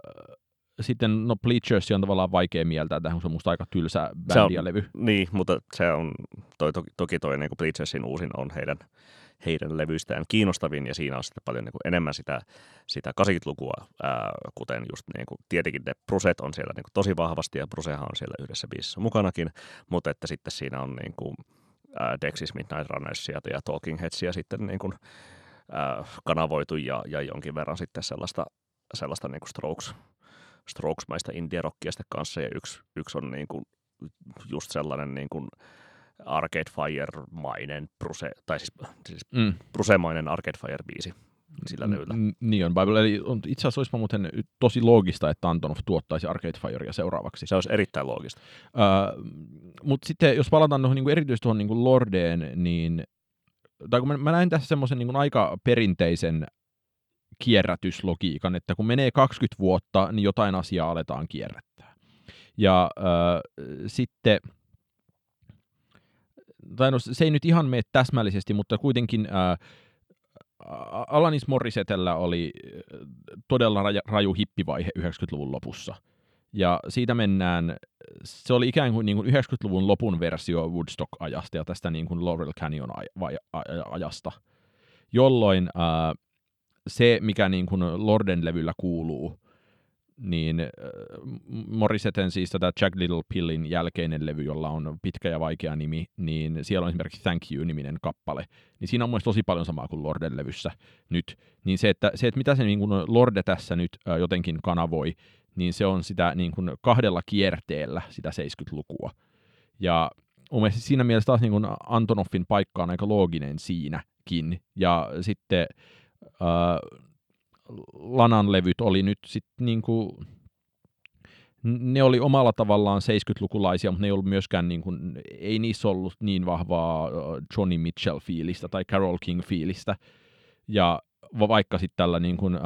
sitten no Bleachers on tavallaan vaikea mieltää tähän, se on musta aika tylsä bändi ja levy. Niin, mutta se on, toi, toki, toki toi niin kuin Bleachersin uusin on heidän heidän levyistään kiinnostavin, ja siinä on sitten paljon niin kuin enemmän sitä, sitä 80-lukua, ää, kuten just niin kuin, tietenkin ne Bruset on siellä niin kuin tosi vahvasti, ja Brusehan on siellä yhdessä biisissä mukanakin, mutta että sitten siinä on niin kuin, ää, Dexys Midnight Runnersia ja Talking Headsia sitten niin kuin, ää, kanavoitu, ja, ja jonkin verran sitten sellaista, sellaista niin kuin Strokes, Strokes-maista indie-rockia kanssa, ja yksi, yksi on niin kuin, just sellainen niin kuin, Arcade Fire-mainen, Bruse, tai siis, siis mm. Bruse-mainen Arcade Fire-biisi sillä levyllä. N- niin on Bible, eli on, itse asiassa olisi muuten tosi loogista, että Antonov tuottaisi Arcade Firea seuraavaksi. Se olisi erittäin loogista. Uh, Mutta sitten jos palataan tuohon, niin erityisesti tuohon niin Lordeen, niin tai kun mä, mä näin tässä semmoisen niin aika perinteisen kierrätyslogiikan, että kun menee 20 vuotta, niin jotain asiaa aletaan kierrättää. Ja äh, sitten, tai no, se ei nyt ihan mene täsmällisesti, mutta kuitenkin äh, Alanis Morrisetellä oli todella raju hippivaihe 90-luvun lopussa. Ja siitä mennään, se oli ikään kuin, niin kuin 90-luvun lopun versio Woodstock-ajasta ja tästä niin kuin Laurel Canyon-ajasta, jolloin ää, se, mikä niin kuin Lorden levyllä kuuluu, niin äh, Morisseten siis tätä Jack Little Pillin jälkeinen levy, jolla on pitkä ja vaikea nimi, niin siellä on esimerkiksi Thank You-niminen kappale. Niin siinä on myös tosi paljon samaa kuin Lorden levyssä nyt. Niin se, että, se, että mitä se niin kuin Lorde tässä nyt äh, jotenkin kanavoi, niin se on sitä niin kuin kahdella kierteellä sitä 70-lukua. Ja mun siinä mielessä taas niin kuin Antonoffin paikka on aika looginen siinäkin. Ja sitten äh, Lanan levyt oli nyt sitten niinku, ne oli omalla tavallaan 70-lukulaisia, mutta ne ei ollut myöskään, niin kuin, ei niissä ollut niin vahvaa Johnny Mitchell-fiilistä tai Carol King-fiilistä. Ja vaikka sitten tällä niin kuin, uh,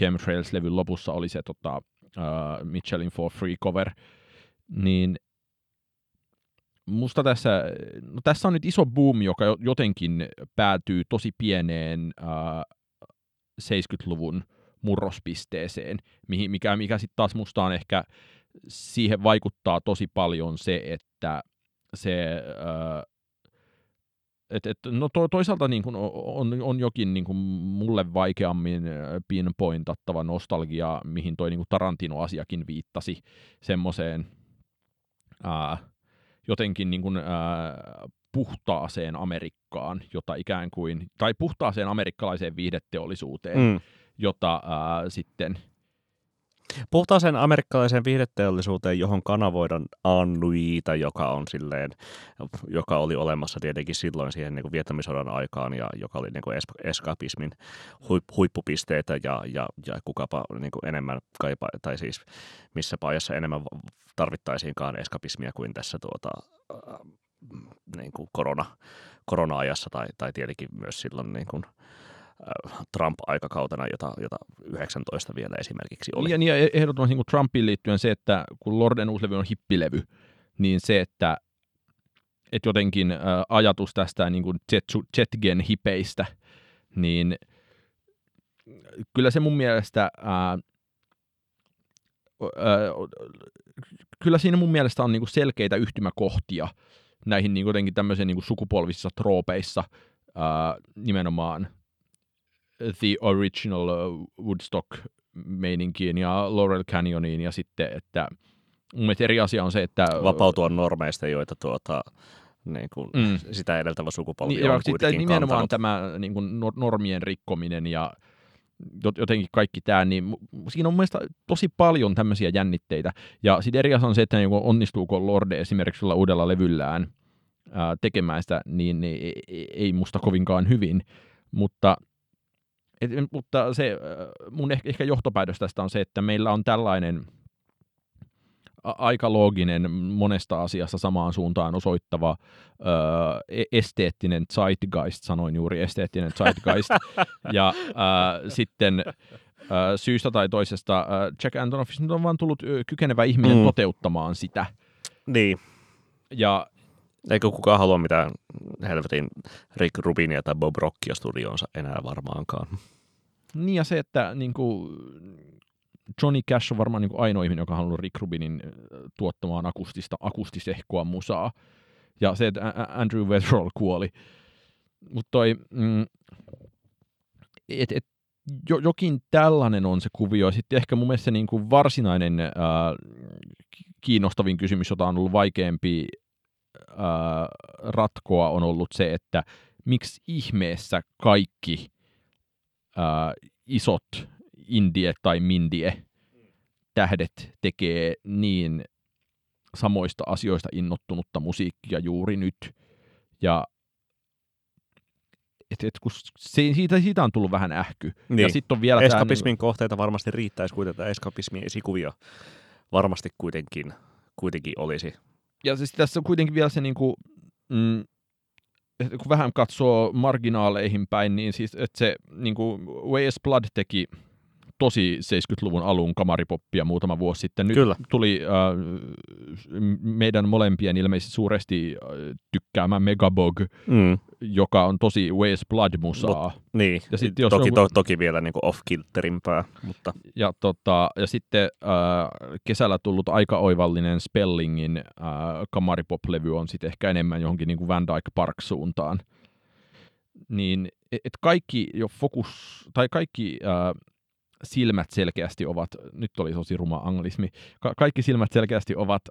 Chemtrails-levyn lopussa oli se tota, uh, Mitchellin For Free cover, niin musta tässä, no tässä on nyt iso boom, joka jotenkin päätyy tosi pieneen uh, 70-luvun murrospisteeseen, mikä, mikä sitten taas musta on ehkä, siihen vaikuttaa tosi paljon se, että se, et, et, no to, toisaalta niin kun on, on jokin niin kun mulle vaikeammin pinpointattava nostalgia, mihin toi niin Tarantino-asiakin viittasi semmoiseen jotenkin niin kun, ää, puhtaaseen Amerikkaan, jota ikään kuin, tai puhtaaseen amerikkalaiseen viihdeteollisuuteen, mm. jota ää, sitten Puhtaaseen amerikkalaiseen viihdeteollisuuteen, johon kanavoidaan Annuita, joka on silleen, joka oli olemassa tietenkin silloin siihen niin kuin viettämisodan aikaan ja joka oli niin kuin eskapismin huippupisteitä ja, ja, ja kukapa niin kuin enemmän kaipa, tai siis missä ajassa enemmän tarvittaisiinkaan eskapismia kuin tässä tuota, niin kuin korona, korona-ajassa tai, tai tietenkin myös silloin niin kuin, Trump-aikakautena, jota, jota 19 vielä esimerkiksi oli. Ja, ja ehdottomasti niin Trumpiin liittyen se, että kun Lorden uusi on hippilevy, niin se, että, että jotenkin ä, ajatus tästä niin kuin jet, jetgen hipeistä, niin kyllä se mun mielestä ä, ä, kyllä siinä mun mielestä on niin kuin selkeitä yhtymäkohtia näihin niin jotenkin tämmöisen niin sukupolvisissa troopeissa ää, nimenomaan The Original Woodstock-meininkiin ja Laurel Canyoniin ja sitten, että mun mielestä eri asia on se, että... Vapautua normeista, joita tuota, niin kuin mm. sitä edeltävä sukupolvi niin, on kuitenkin Nimenomaan kantanut. tämä niin kuin normien rikkominen ja jotenkin kaikki tämä, niin siinä on mielestäni tosi paljon tämmöisiä jännitteitä. Ja sitten eri asia on se, että niin onnistuuko Lorde esimerkiksi uudella levyllään ää, tekemään sitä, niin, niin ei, ei musta kovinkaan hyvin. Mutta, et, mutta se, mun ehkä, ehkä johtopäätös tästä on se, että meillä on tällainen aika looginen, monesta asiassa samaan suuntaan osoittava ö, e-, esteettinen zeitgeist, sanoin juuri esteettinen zeitgeist, ja ö, sitten ö, syystä tai toisesta ö, Jack Antonoff on vaan tullut kykenevä ihminen mm. toteuttamaan sitä. Niin. Ja Eikö kukaan halua mitään helvetin Rick Rubinia tai Bob Rockia studionsa enää varmaankaan. Niin ja se, että niin kuin, Johnny Cash on varmaan niin ainoa ihminen, joka on halunnut Rick Rubinin tuottamaan akustista, akustisehkoa musaa. Ja se, että Andrew Weatherall kuoli. Mutta toi, mm, et, et, jo, jokin tällainen on se kuvio. Sitten ehkä mun mielestä se niin kuin varsinainen ää, kiinnostavin kysymys, jota on ollut vaikeampi ää, ratkoa, on ollut se, että miksi ihmeessä kaikki ää, isot indie tai mindie tähdet tekee niin samoista asioista innottunutta musiikkia juuri nyt. Ja et, et, kun se, siitä, siitä on tullut vähän ähky. Niin. Ja sit on vielä Eskapismin tämän... kohteita varmasti riittäisi kuitenkin, eskapismin esikuvia varmasti kuitenkin, kuitenkin olisi. Ja siis tässä on kuitenkin vielä se, niin kuin, mm, kun vähän katsoo marginaaleihin päin, niin siis, että se niin kuin Way Blood teki tosi 70-luvun alun kamaripoppia muutama vuosi sitten. Nyt Kyllä. tuli äh, meidän molempien ilmeisesti suuresti äh, tykkäämä Megabog, Mm. joka on tosi Way Blood-musaa. Niin, Ja sit jos toki, joku- to, toki vielä niin off-kilterimpää, mutta Ja, tota, ja sitten äh, kesällä tullut aika oivallinen Spellingin äh, kamaripop-levy on sitten ehkä enemmän johonkin niin kuin Van Dyke Park-suuntaan. Niin, et kaikki jo fokus, tai kaikki äh, silmät selkeästi ovat, nyt oli tosi ruma anglismi, ka- kaikki silmät selkeästi ovat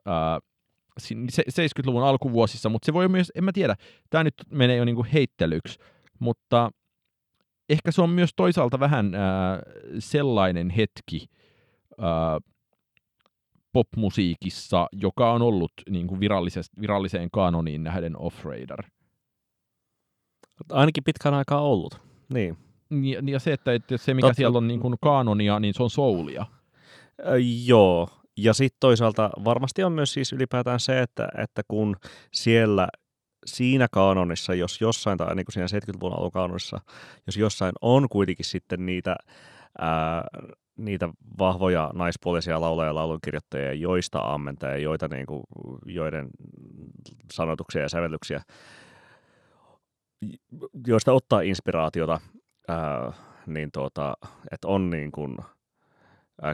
se- 70-luvun alkuvuosissa, mutta se voi myös, en mä tiedä, tämä nyt menee jo niinku heittelyksi, mutta ehkä se on myös toisaalta vähän äh, sellainen hetki äh, popmusiikissa, joka on ollut niin kuin viralliseen kanoniin nähden off-radar. ainakin pitkän aikaa ollut. Niin. Ja, ja se, että, että se mikä Totta. siellä on niin kuin kanonia, niin se on soulia. Ö, joo, ja sitten toisaalta varmasti on myös siis ylipäätään se, että, että kun siellä siinä kanonissa, jos jossain, tai niin kuin siinä 70-luvun alun kanonissa, jos jossain on kuitenkin sitten niitä, ää, niitä vahvoja naispuolisia laulajia ja laulunkirjoittajia, joista ammentaa ja joita, niin kuin, joiden sanotuksia ja sävellyksiä, joista ottaa inspiraatiota, ää, niin tuota, että on niin kuin,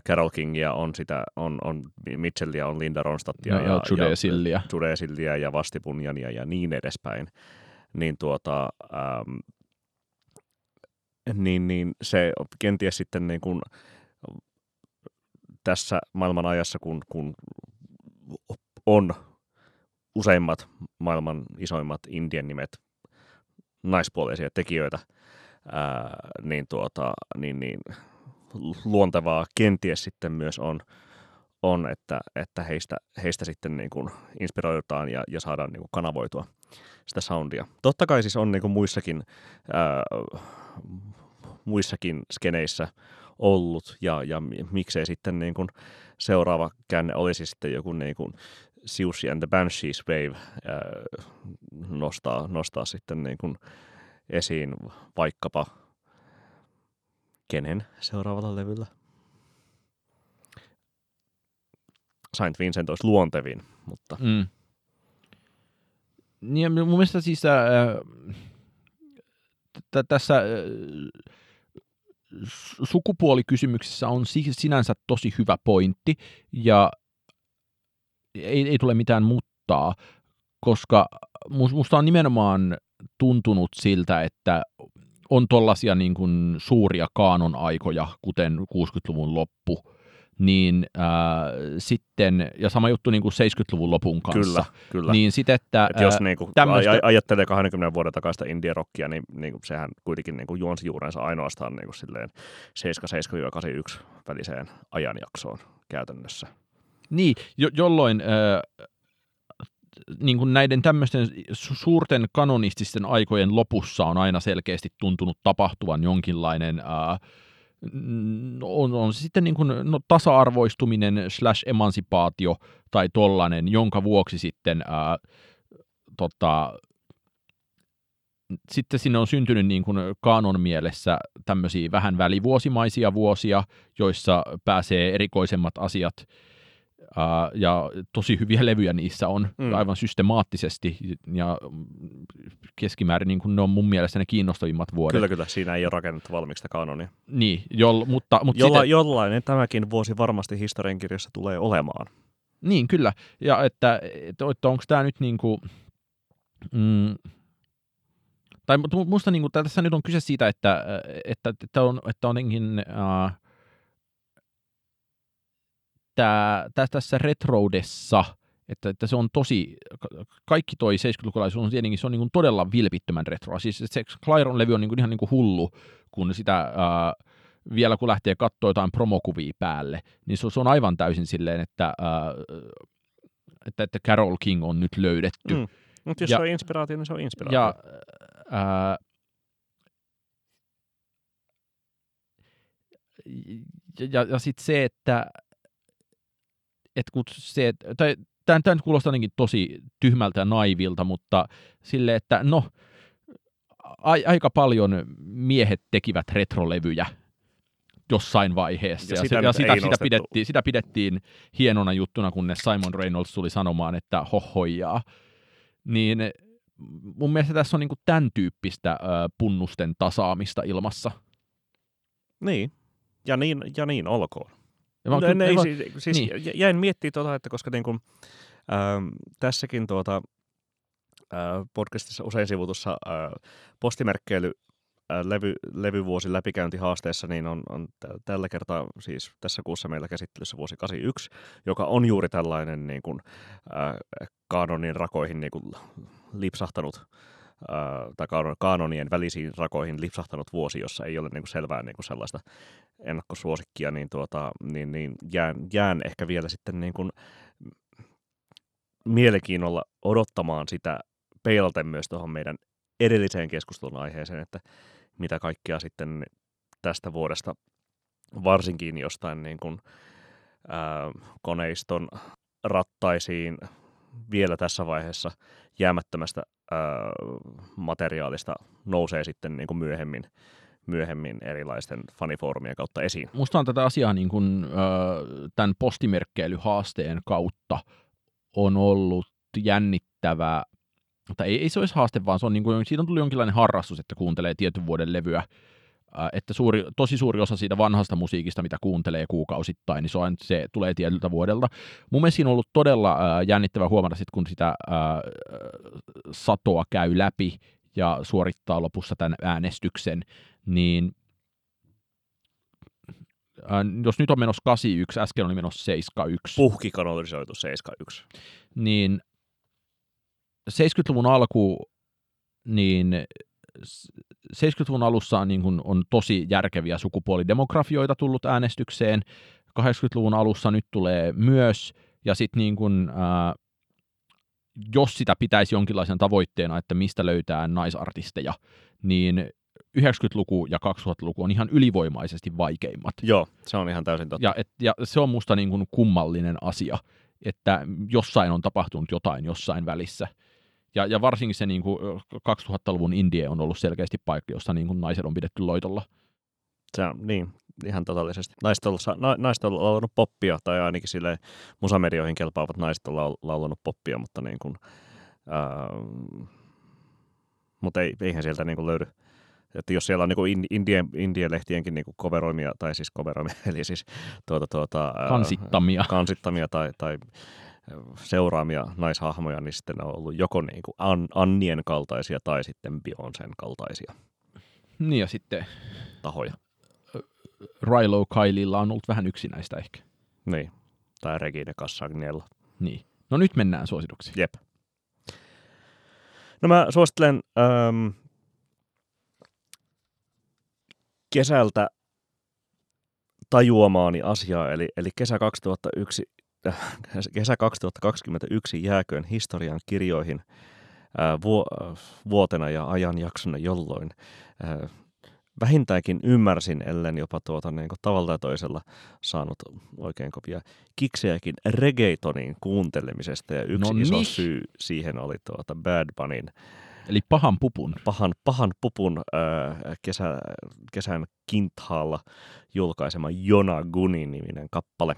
Carol Kingia, on sitä, on, on Mitchellia, on Linda Ronstadtia Ja, ja Jude Silliä. Jude Silliä ja Vasti Punjania ja niin edespäin, niin, tuota, ähm, niin, niin se kenties sitten niin kuin tässä maailman ajassa, kun, kun on useimmat maailman isoimmat indien nimet naispuolisia tekijöitä, ää, niin, tuota, niin, niin luontevaa kenties sitten myös on, on että, että heistä, heistä sitten niin kuin inspiroidutaan ja, ja saadaan niin kuin kanavoitua sitä soundia. Totta kai siis on niin kuin muissakin, ää, muissakin skeneissä ollut ja, ja mi- miksei sitten niin kuin seuraava käänne olisi sitten joku niin kuin Siouxsie and the Banshees Wave ää, nostaa, nostaa sitten niin kuin esiin vaikkapa kenen seuraavalla levyllä? Saint Vincent olisi luontevin, mutta Mm. Niin, mun mielestä siis äh, t- tässä äh, su- sukupuolikysymyksessä on si- sinänsä tosi hyvä pointti, ja ei, ei tule mitään muttaa, koska mus- musta on nimenomaan tuntunut siltä, että on tollaisia niin kuin suuria kaanon aikoja, kuten 60-luvun loppu, niin ää, sitten, ja sama juttu niin kuin 70-luvun lopun kanssa, kyllä, kyllä. niin sitten, että Et jos ää, niinku tämmöstä- aj- ajattelee 20 vuoden takaista indie-rockia, niin, niin sehän kuitenkin niinku juonsi juurensa ainoastaan niinku silleen 77-81 väliseen ajanjaksoon käytännössä. Niin, jo, jolloin äh, niin kuin näiden tämmöisten su- suurten kanonististen aikojen lopussa on aina selkeästi tuntunut tapahtuvan jonkinlainen äh, on, on se sitten niin kuin, no, tasa-arvoistuminen slash emansipaatio tai tollanen, jonka vuoksi sitten ää, tota, sitten sinne on syntynyt niin kuin kaanon mielessä tämmöisiä vähän välivuosimaisia vuosia, joissa pääsee erikoisemmat asiat ää, ja tosi hyviä levyjä niissä on Mm. aivan systemaattisesti ja keskimäärin niin kuin ne on mun mielestä ne kiinnostavimmat vuodet. Kyllä, kyllä. Siinä ei ole rakennettu valmiiksi sitä kanonia. Niin, jol, mutta, mutta Jolla, sitten, jollainen tämäkin vuosi varmasti historiankirjassa tulee olemaan. Niin, kyllä. Ja että, että, että onko tämä nyt niin kuin, mm, tai mu- musta niin kuin, tässä nyt on kyse siitä, että, että, että on, että on jotenkin, äh, tää, tässä, tässä retroudessa, että, että se on tosi, ka- kaikki toi 70-lukulaisuus on tietenkin, se on niin kuin todella vilpittömän retroa. Siis se Clairon levy on niin kuin ihan niin kuin hullu, kun sitä äh, vielä kun lähtee katsoa jotain promokuvia päälle, niin se, se on aivan täysin silleen, että, äh, että, että Carol King on nyt löydetty. Mm. Mutta jos Ja- se on inspiraatio, niin se on inspiraatio. Ja, ää, ja, ja, ja sitten se, että et kun se, tai tämä nyt kuulostaa jotenkin tosi tyhmältä ja naivilta, mutta sille, että no, a, aika paljon miehet tekivät retrolevyjä jossain vaiheessa. Ja Ja, sitä ja sitä, sitä, nostettu. pidettiin, sitä pidettiin hienona juttuna, kunnes Simon Reynolds tuli sanomaan, että hohojaa. Niin mun mielestä tässä on niin kuin tämän tyyppistä ö, punnusten tasaamista ilmassa. Niin. Ja niin, ja niin olkoon. Ja mä No, mä- siis, siis niin. jäin miettimään tuota, että koska niin kuin, ähm, tässäkin tuota, äh, podcastissa usein sivutussa äh, postimerkkeily äh, levy, levyvuosi läpikäyntihaasteessa, niin on, on tä- tällä kertaa siis tässä kuussa meillä käsittelyssä vuosi 81, joka on juuri tällainen niin kuin, äh, kaanonin rakoihin niin kuin lipsahtanut tai kaanon- kaanonien välisiin rakoihin lipsahtanut vuosi, jossa ei ole niin kuin selvää niin kuin sellaista ennakkosuosikkia, niin, tuota, niin, niin jään, jään ehkä vielä sitten niin kuin mielenkiinnolla odottamaan sitä peilaten myös tuohon meidän edelliseen keskustelun aiheeseen, että mitä kaikkea sitten tästä vuodesta varsinkin jostain niin kuin, ää, koneiston rattaisiin vielä tässä vaiheessa jäämättömästä ää, materiaalista nousee sitten niin kuin myöhemmin, myöhemmin erilaisten fanifoorumien kautta esiin. musta on tätä asiaa niin kuin, ö, tämän postimerkkeilyhaasteen kautta on ollut jännittävää, mutta ei, ei se olisi haaste, vaan se on niin kuin, siitä on tullut jonkinlainen harrastus, että kuuntelee tietyn vuoden levyä, että suuri, tosi suuri osa siitä vanhasta musiikista, mitä kuuntelee kuukausittain, niin se, on, se tulee tietyltä vuodelta. Mun mielestä siinä on ollut todella äh, jännittävää huomata, sit, kun sitä äh, satoa käy läpi ja suorittaa lopussa tämän äänestyksen, niin äh, jos nyt on menossa 81, äsken oli menossa 71, Puhki kanonisoitu 71. niin 70-luvun alku, niin 70-luvun alussa on, niin kuin, on tosi järkeviä sukupuolidemografioita tullut äänestykseen. 80-luvun alussa nyt tulee myös, ja sitten niin kuin, ää, jos sitä pitäisi jonkinlaisen tavoitteena, että mistä löytää naisartisteja, niin 90-luku ja 2000-luku on ihan ylivoimaisesti vaikeimmat. Joo, se on ihan täysin totta. Ja, et, ja se on musta niin kuin kummallinen asia, että jossain on tapahtunut jotain jossain välissä. Ja, ja varsinkin se niin kuin 2000-luvun indie on ollut selkeästi paikka, jossa niin kuin naiset on pidetty loitolla. Se on, niin, ihan totaalisesti. Naiset on, na, naiset on laulanut poppia, tai ainakin sille musamedioihin kelpaavat naiset on lau- laulanut poppia, mutta niin kuin, ähm, mutta ei, eihän sieltä niin kuin löydy. Että jos siellä on niin in, indien, indien-lehtienkin niin coveroimia, tai siis coveroimia, eli siis tuota, tuota, ää, Kansittamia. kansittamia tai, tai seuraamia naishahmoja, niin sitten ne on ollut joko niin kuin An, Annien kaltaisia tai sitten Beyoncén kaltaisia Niin ja sitten tahoja. Rilo Kylella on ollut vähän yksinäistä ehkä. Niin. Tai Regine Cassagnella. Niin. No nyt mennään suosituksiin. Jep. No mä suosittelen äm, kesältä tajuamaani asiaa, eli, eli kesä 2001, äh, kesä 2021 jääköön historian kirjoihin vuo, vuotena ja ajanjaksona, jolloin äh, vähintäänkin ymmärsin, ellen jopa tuota niin kuin tavalla tai toisella saanut oikein kovia kiksejäkin reggaetonin kuuntelemisesta. Ja yksi No iso niin. syy siihen oli tuota Bad Bunnyn Eli pahan pupun. pahan, pahan pupun äh, kesä, kesän Kinthaalla julkaisema Jona Gunin niminen kappale.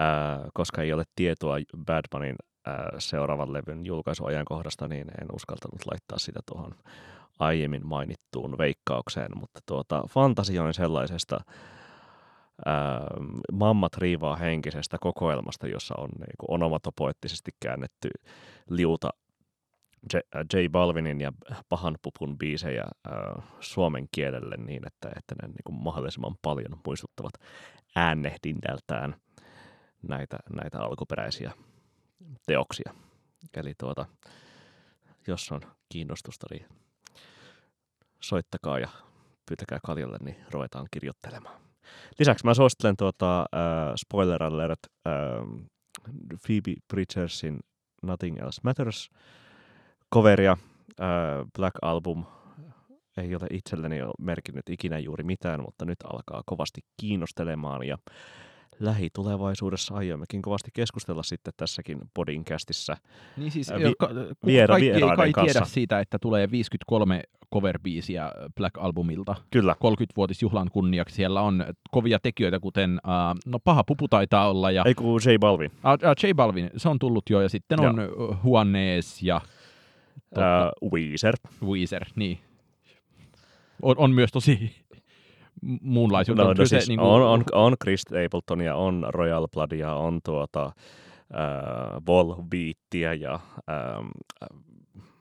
Äh, koska ei ole tietoa Bad Bunnyn äh, seuraavan levyn julkaisuajankohdasta, niin en uskaltanut laittaa sitä tuohon aiemmin mainittuun veikkaukseen, mutta tuota, fantasioin sellaisesta ää, mammat riivaa henkisestä kokoelmasta, jossa on niin kuin onomatopoettisesti käännetty liuta J, äh, J Balvinin ja Pahan pupun biisejä ää, suomen kielelle niin, että, että ne niin kuin mahdollisimman paljon muistuttavat äänehdintältään näitä, näitä alkuperäisiä teoksia. Eli tuota, jos on kiinnostusta, niin soittakaa ja pyytäkää kaljalle, niin ruvetaan kirjoittelemaan. Lisäksi mä suosittelen tuota, äh, spoiler alert, äh, Phoebe Bridgersin Nothing Else Matters coveria. Äh, Black Album ei ole itselleni merkinnyt ikinä juuri mitään, mutta nyt alkaa kovasti kiinnostelemaan ja lähitulevaisuudessa aiommekin kovasti keskustella sitten tässäkin podcastissa. Niin siis vi- ka- viera- kaikki ei vieraiden kai tiedä siitä, että tulee 53 cover-biisiä Black Albumilta. Kyllä. 30-vuotisjuhlan kunniaksi. Siellä on kovia tekijöitä, kuten, uh, no paha pupu taitaa olla, ja Ei kun J Balvin. uh, uh, J Balvin, se on tullut jo, ja sitten on uh, Juanes ja Totta. Uh, Weezer. Weezer, niin. On, on myös tosi muunlaisia. No, no Kyllä se siis niinku- on, on, on Chris Stapletonia, on Royal Bloodia, on tuota, äh, Volbeatia ja ähm,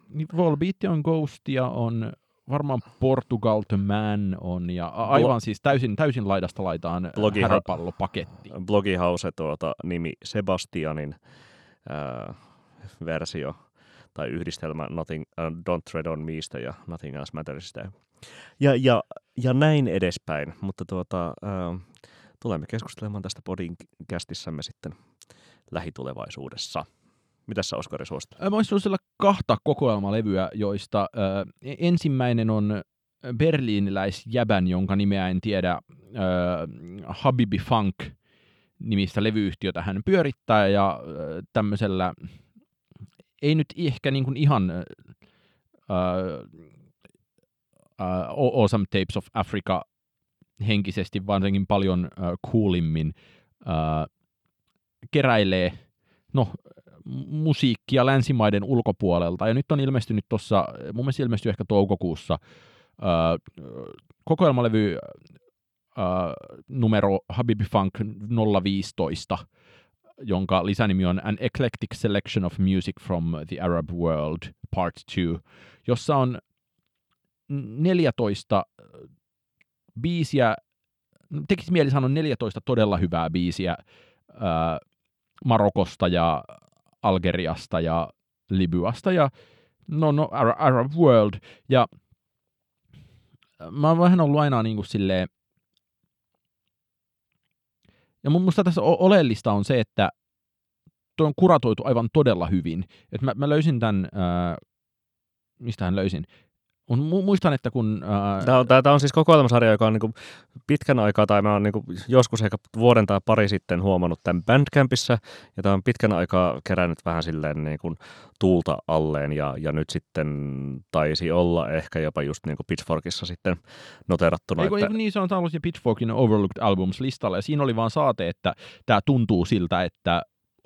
Niin Volbeat on Ghostia, on varmaan Portugal The Man on, ja aivan siis täysin, täysin laidasta laitaan Blogi- häröpallopaketti. Blogihause tuota, nimi Sebastianin äh, versio tai yhdistelmä Nothing, äh, Don't Tread on Meistä ja Nothing Else Mattersista. Ja, ja, ja näin edespäin, mutta tuota, äh, tulemme keskustelemaan tästä podcastissamme sitten lähitulevaisuudessa. Mitäs sä Oskari suosittelet? Mä voisin suositella kahta kokoelmalevyä, joista äh, ensimmäinen on berliiniläisjäbän, jonka nimeä en tiedä, äh, Habibi Funk nimistä levyyhtiötä hän pyörittää ja tämmöisellä, ei nyt ehkä niin kuin ihan äh, Awesome Tapes of Africa henkisesti, vaan jotenkin paljon äh, coolimmin äh, keräilee, no musiikkia länsimaiden ulkopuolelta. Ja nyt on ilmestynyt tuossa, mun mielestä ilmestyi ehkä toukokuussa, ää, kokoelmalevy ää, numero Habibi Funk 015, jonka lisänimi on An Eclectic Selection of Music from the Arab World Part 2, jossa on 14 biisiä, tekisi mieli sanoa 14 todella hyvää biisiä ää, Marokosta ja Algeriasta ja Libyasta ja no, no Arab, World. Ja mä oon vähän ollut aina niin kuin silleen, ja mun musta tässä oleellista on se, että tuo on kuratoitu aivan todella hyvin. Et mä, mä löysin tämän, ää, mistähän löysin? Mun, mu- muistan, että kun... Ää, Tämä on, tämä on siis kokoelmasarja, joka on niin pitkän aikaa, tai mä oon niin joskus ehkä vuoden tai pari sitten huomannut tämän Bandcampissa, ja tämä on pitkän aikaa kerännyt vähän silleen niin kuin tuulta alleen, ja, ja nyt sitten taisi olla ehkä jopa just niin kuin Pitchforkissa sitten noterattuna. Ei, kun, että, ei, kun niin se on se Pitchforkin Overlooked Albums listalla, ja siinä oli vaan saate, että tämä tuntuu siltä, että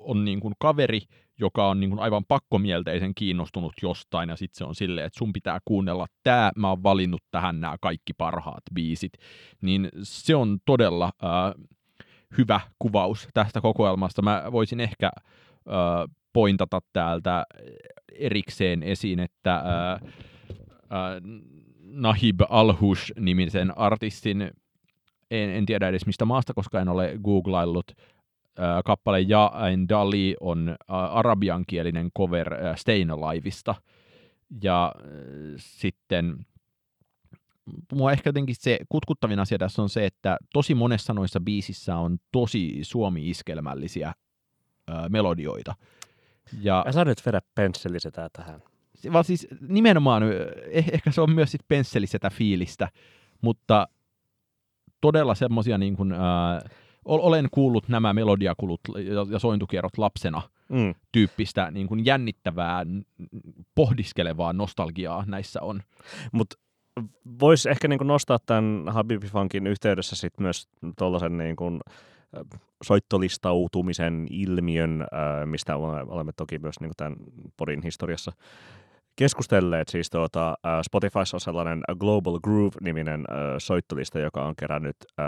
on niin kuin kaveri, joka on niin kuin aivan pakkomielteisen kiinnostunut jostain, ja sitten se on silleen, että sun pitää kuunnella tämä, mä oon valinnut tähän nämä kaikki parhaat biisit, niin se on todella äh, hyvä kuvaus tästä kokoelmasta. Mä voisin ehkä äh, pointata täältä erikseen esiin, että äh, äh, Nahib Alhush-nimisen artistin, en, en tiedä edes mistä maasta, koska en ole googlaillut, äh, kappale Ja Ein Dali on äh, arabiankielinen cover äh, Stayin' Aliveista. Ja äh, sitten mua ehkä jotenkin se kutkuttavin asia tässä on se, että tosi monessa noissa biisissä on tosi suomi-iskelmällisiä äh, melodioita. Ja Älä nyt vedä pensselisetää tähän. vaan siis nimenomaan, eh, ehkä se on myös sit pensselisetä fiilistä, mutta todella semmosia niin kuin, ol- olen kuullut nämä melodiakulut ja, sointukierrot lapsena Mm. tyyppistä niin kuin jännittävää, pohdiskelevaa nostalgiaa näissä on. Mutta voisi ehkä niin nostaa tämän Habibi Funkin yhteydessä sit myös tuollaisen niin kuin, soittolistautumisen ilmiön, mistä olemme olemme toki myös niin kuin tämän podin historiassa keskustelleet. Siis tuota, äh, Spotifyssa on sellainen Global Groove-niminen äh, soittolista, joka on kerännyt äh,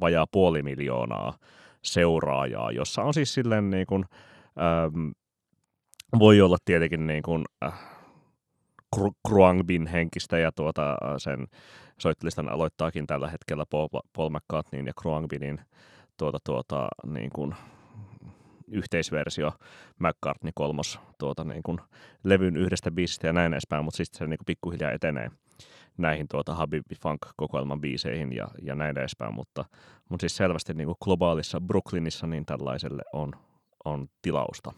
vajaa puoli miljoonaa seuraajaa, jossa on siis silleen niin kuin, ähm, voi olla tietenkin niin kuin, äh, Kru- Kruangbin henkistä ja tuota, sen soittolistan aloittaakin tällä hetkellä Paul, McCartneyn ja Kruangbinin tuota, tuota, niin kuin, yhteisversio McCartney kolmos tuota, niin kuin, levyn yhdestä biisistä ja näin edespäin, mutta sitten se niin kuin, pikkuhiljaa etenee näihin tuota Habibi Funk-kokoelman biiseihin ja, ja näin edespäin, mutta, mutta siis selvästi niin kuin globaalissa Brooklynissa niin tällaiselle on, on tilausta.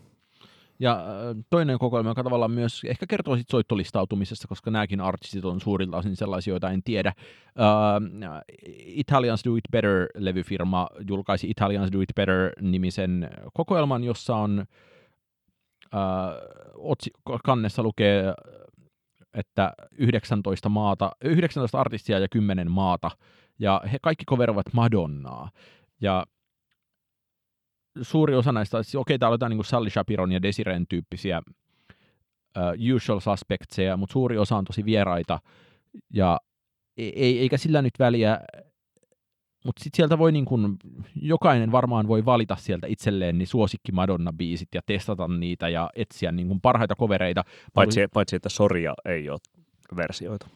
Ja äh, toinen kokoelma, joka tavallaan myös ehkä kertoo sit soittolistautumisesta, koska nämäkin artistit on suurilta osin sellaisia, joita en tiedä. Uh, Italians Do It Better-levyfirma julkaisi Italians Do It Better-nimisen kokoelman, jossa on uh, otsi- kannessa lukee että 19 maata, 19 artistia ja 10 maata, ja he kaikki coveroivat Madonnaa. Ja suuri osa näistä, siis okei, täällä on jotain niin Sally Shapiron ja Desiren tyyppisiä uh, usual suspectseja, mutta suuri osa on tosi vieraita, ja e-, ei, eikä sillä nyt väliä, mutta sitten sieltä voi niin kun, jokainen varmaan voi valita sieltä itselleen niin suosikki Madonna-biisit ja testata niitä ja etsiä niin kun parhaita kovereita. Paitsi, paitsi että Soria ei ole versioita.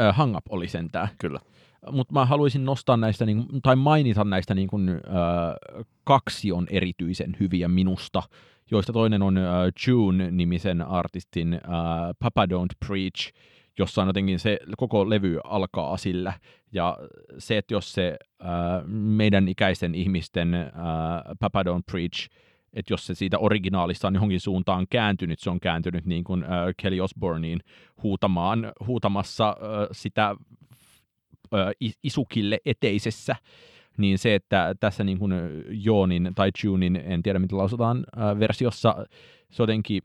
Äh, Hang Up oli sentään. Kyllä. Mutta mä haluaisin nostaa näistä, niin, tai mainita näistä niin kun, äh, kaksi on erityisen hyviä minusta, joista toinen on äh, June-nimisen artistin äh, Papa Don't Preach, jossa on jotenkin se koko levy alkaa sillä. Ja se, että jos se äh, meidän ikäisten ihmisten äh, Papa Don't Preach, että jos se siitä originaalista on johonkin suuntaan kääntynyt, se on kääntynyt niin kuin äh, Kelly Osbourneen huutamaan, huutamassa äh, sitä isukille eteisessä, niin se, että tässä niin kuin Joonin tai Tunin, en tiedä mitä lausutaan, versiossa se jotenkin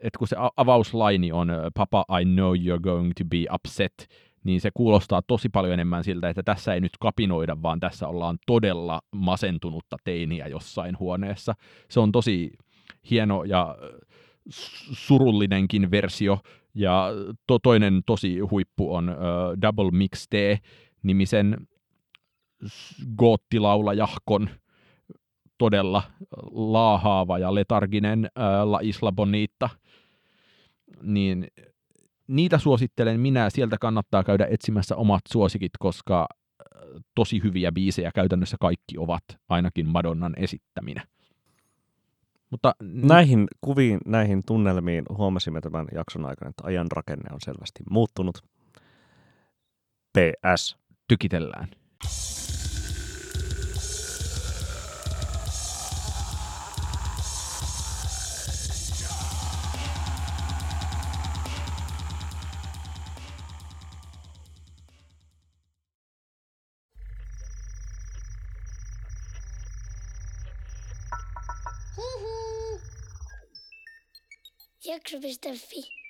että kun se avauslaini on Papa, I know you're going to be upset, niin se kuulostaa tosi paljon enemmän siltä, että tässä ei nyt kapinoida, vaan tässä ollaan todella masentunutta teiniä jossain huoneessa. Se on tosi hieno ja surullinenkin versio, ja to, toinen tosi huippu on uh, Double Mixte nimisen goottilaulajahkon todella laahaava ja letarginen uh, La Isla Bonita – niin niitä suosittelen minä. Sieltä kannattaa käydä etsimässä omat suosikit, koska tosi hyviä biisejä käytännössä kaikki ovat, ainakin Madonnan esittäminä. Mutta näihin kuviin, näihin tunnelmiin huomasimme tämän jakson aikana, että ajan rakenne on selvästi muuttunut. PS. Tykitellään. Jakso.fi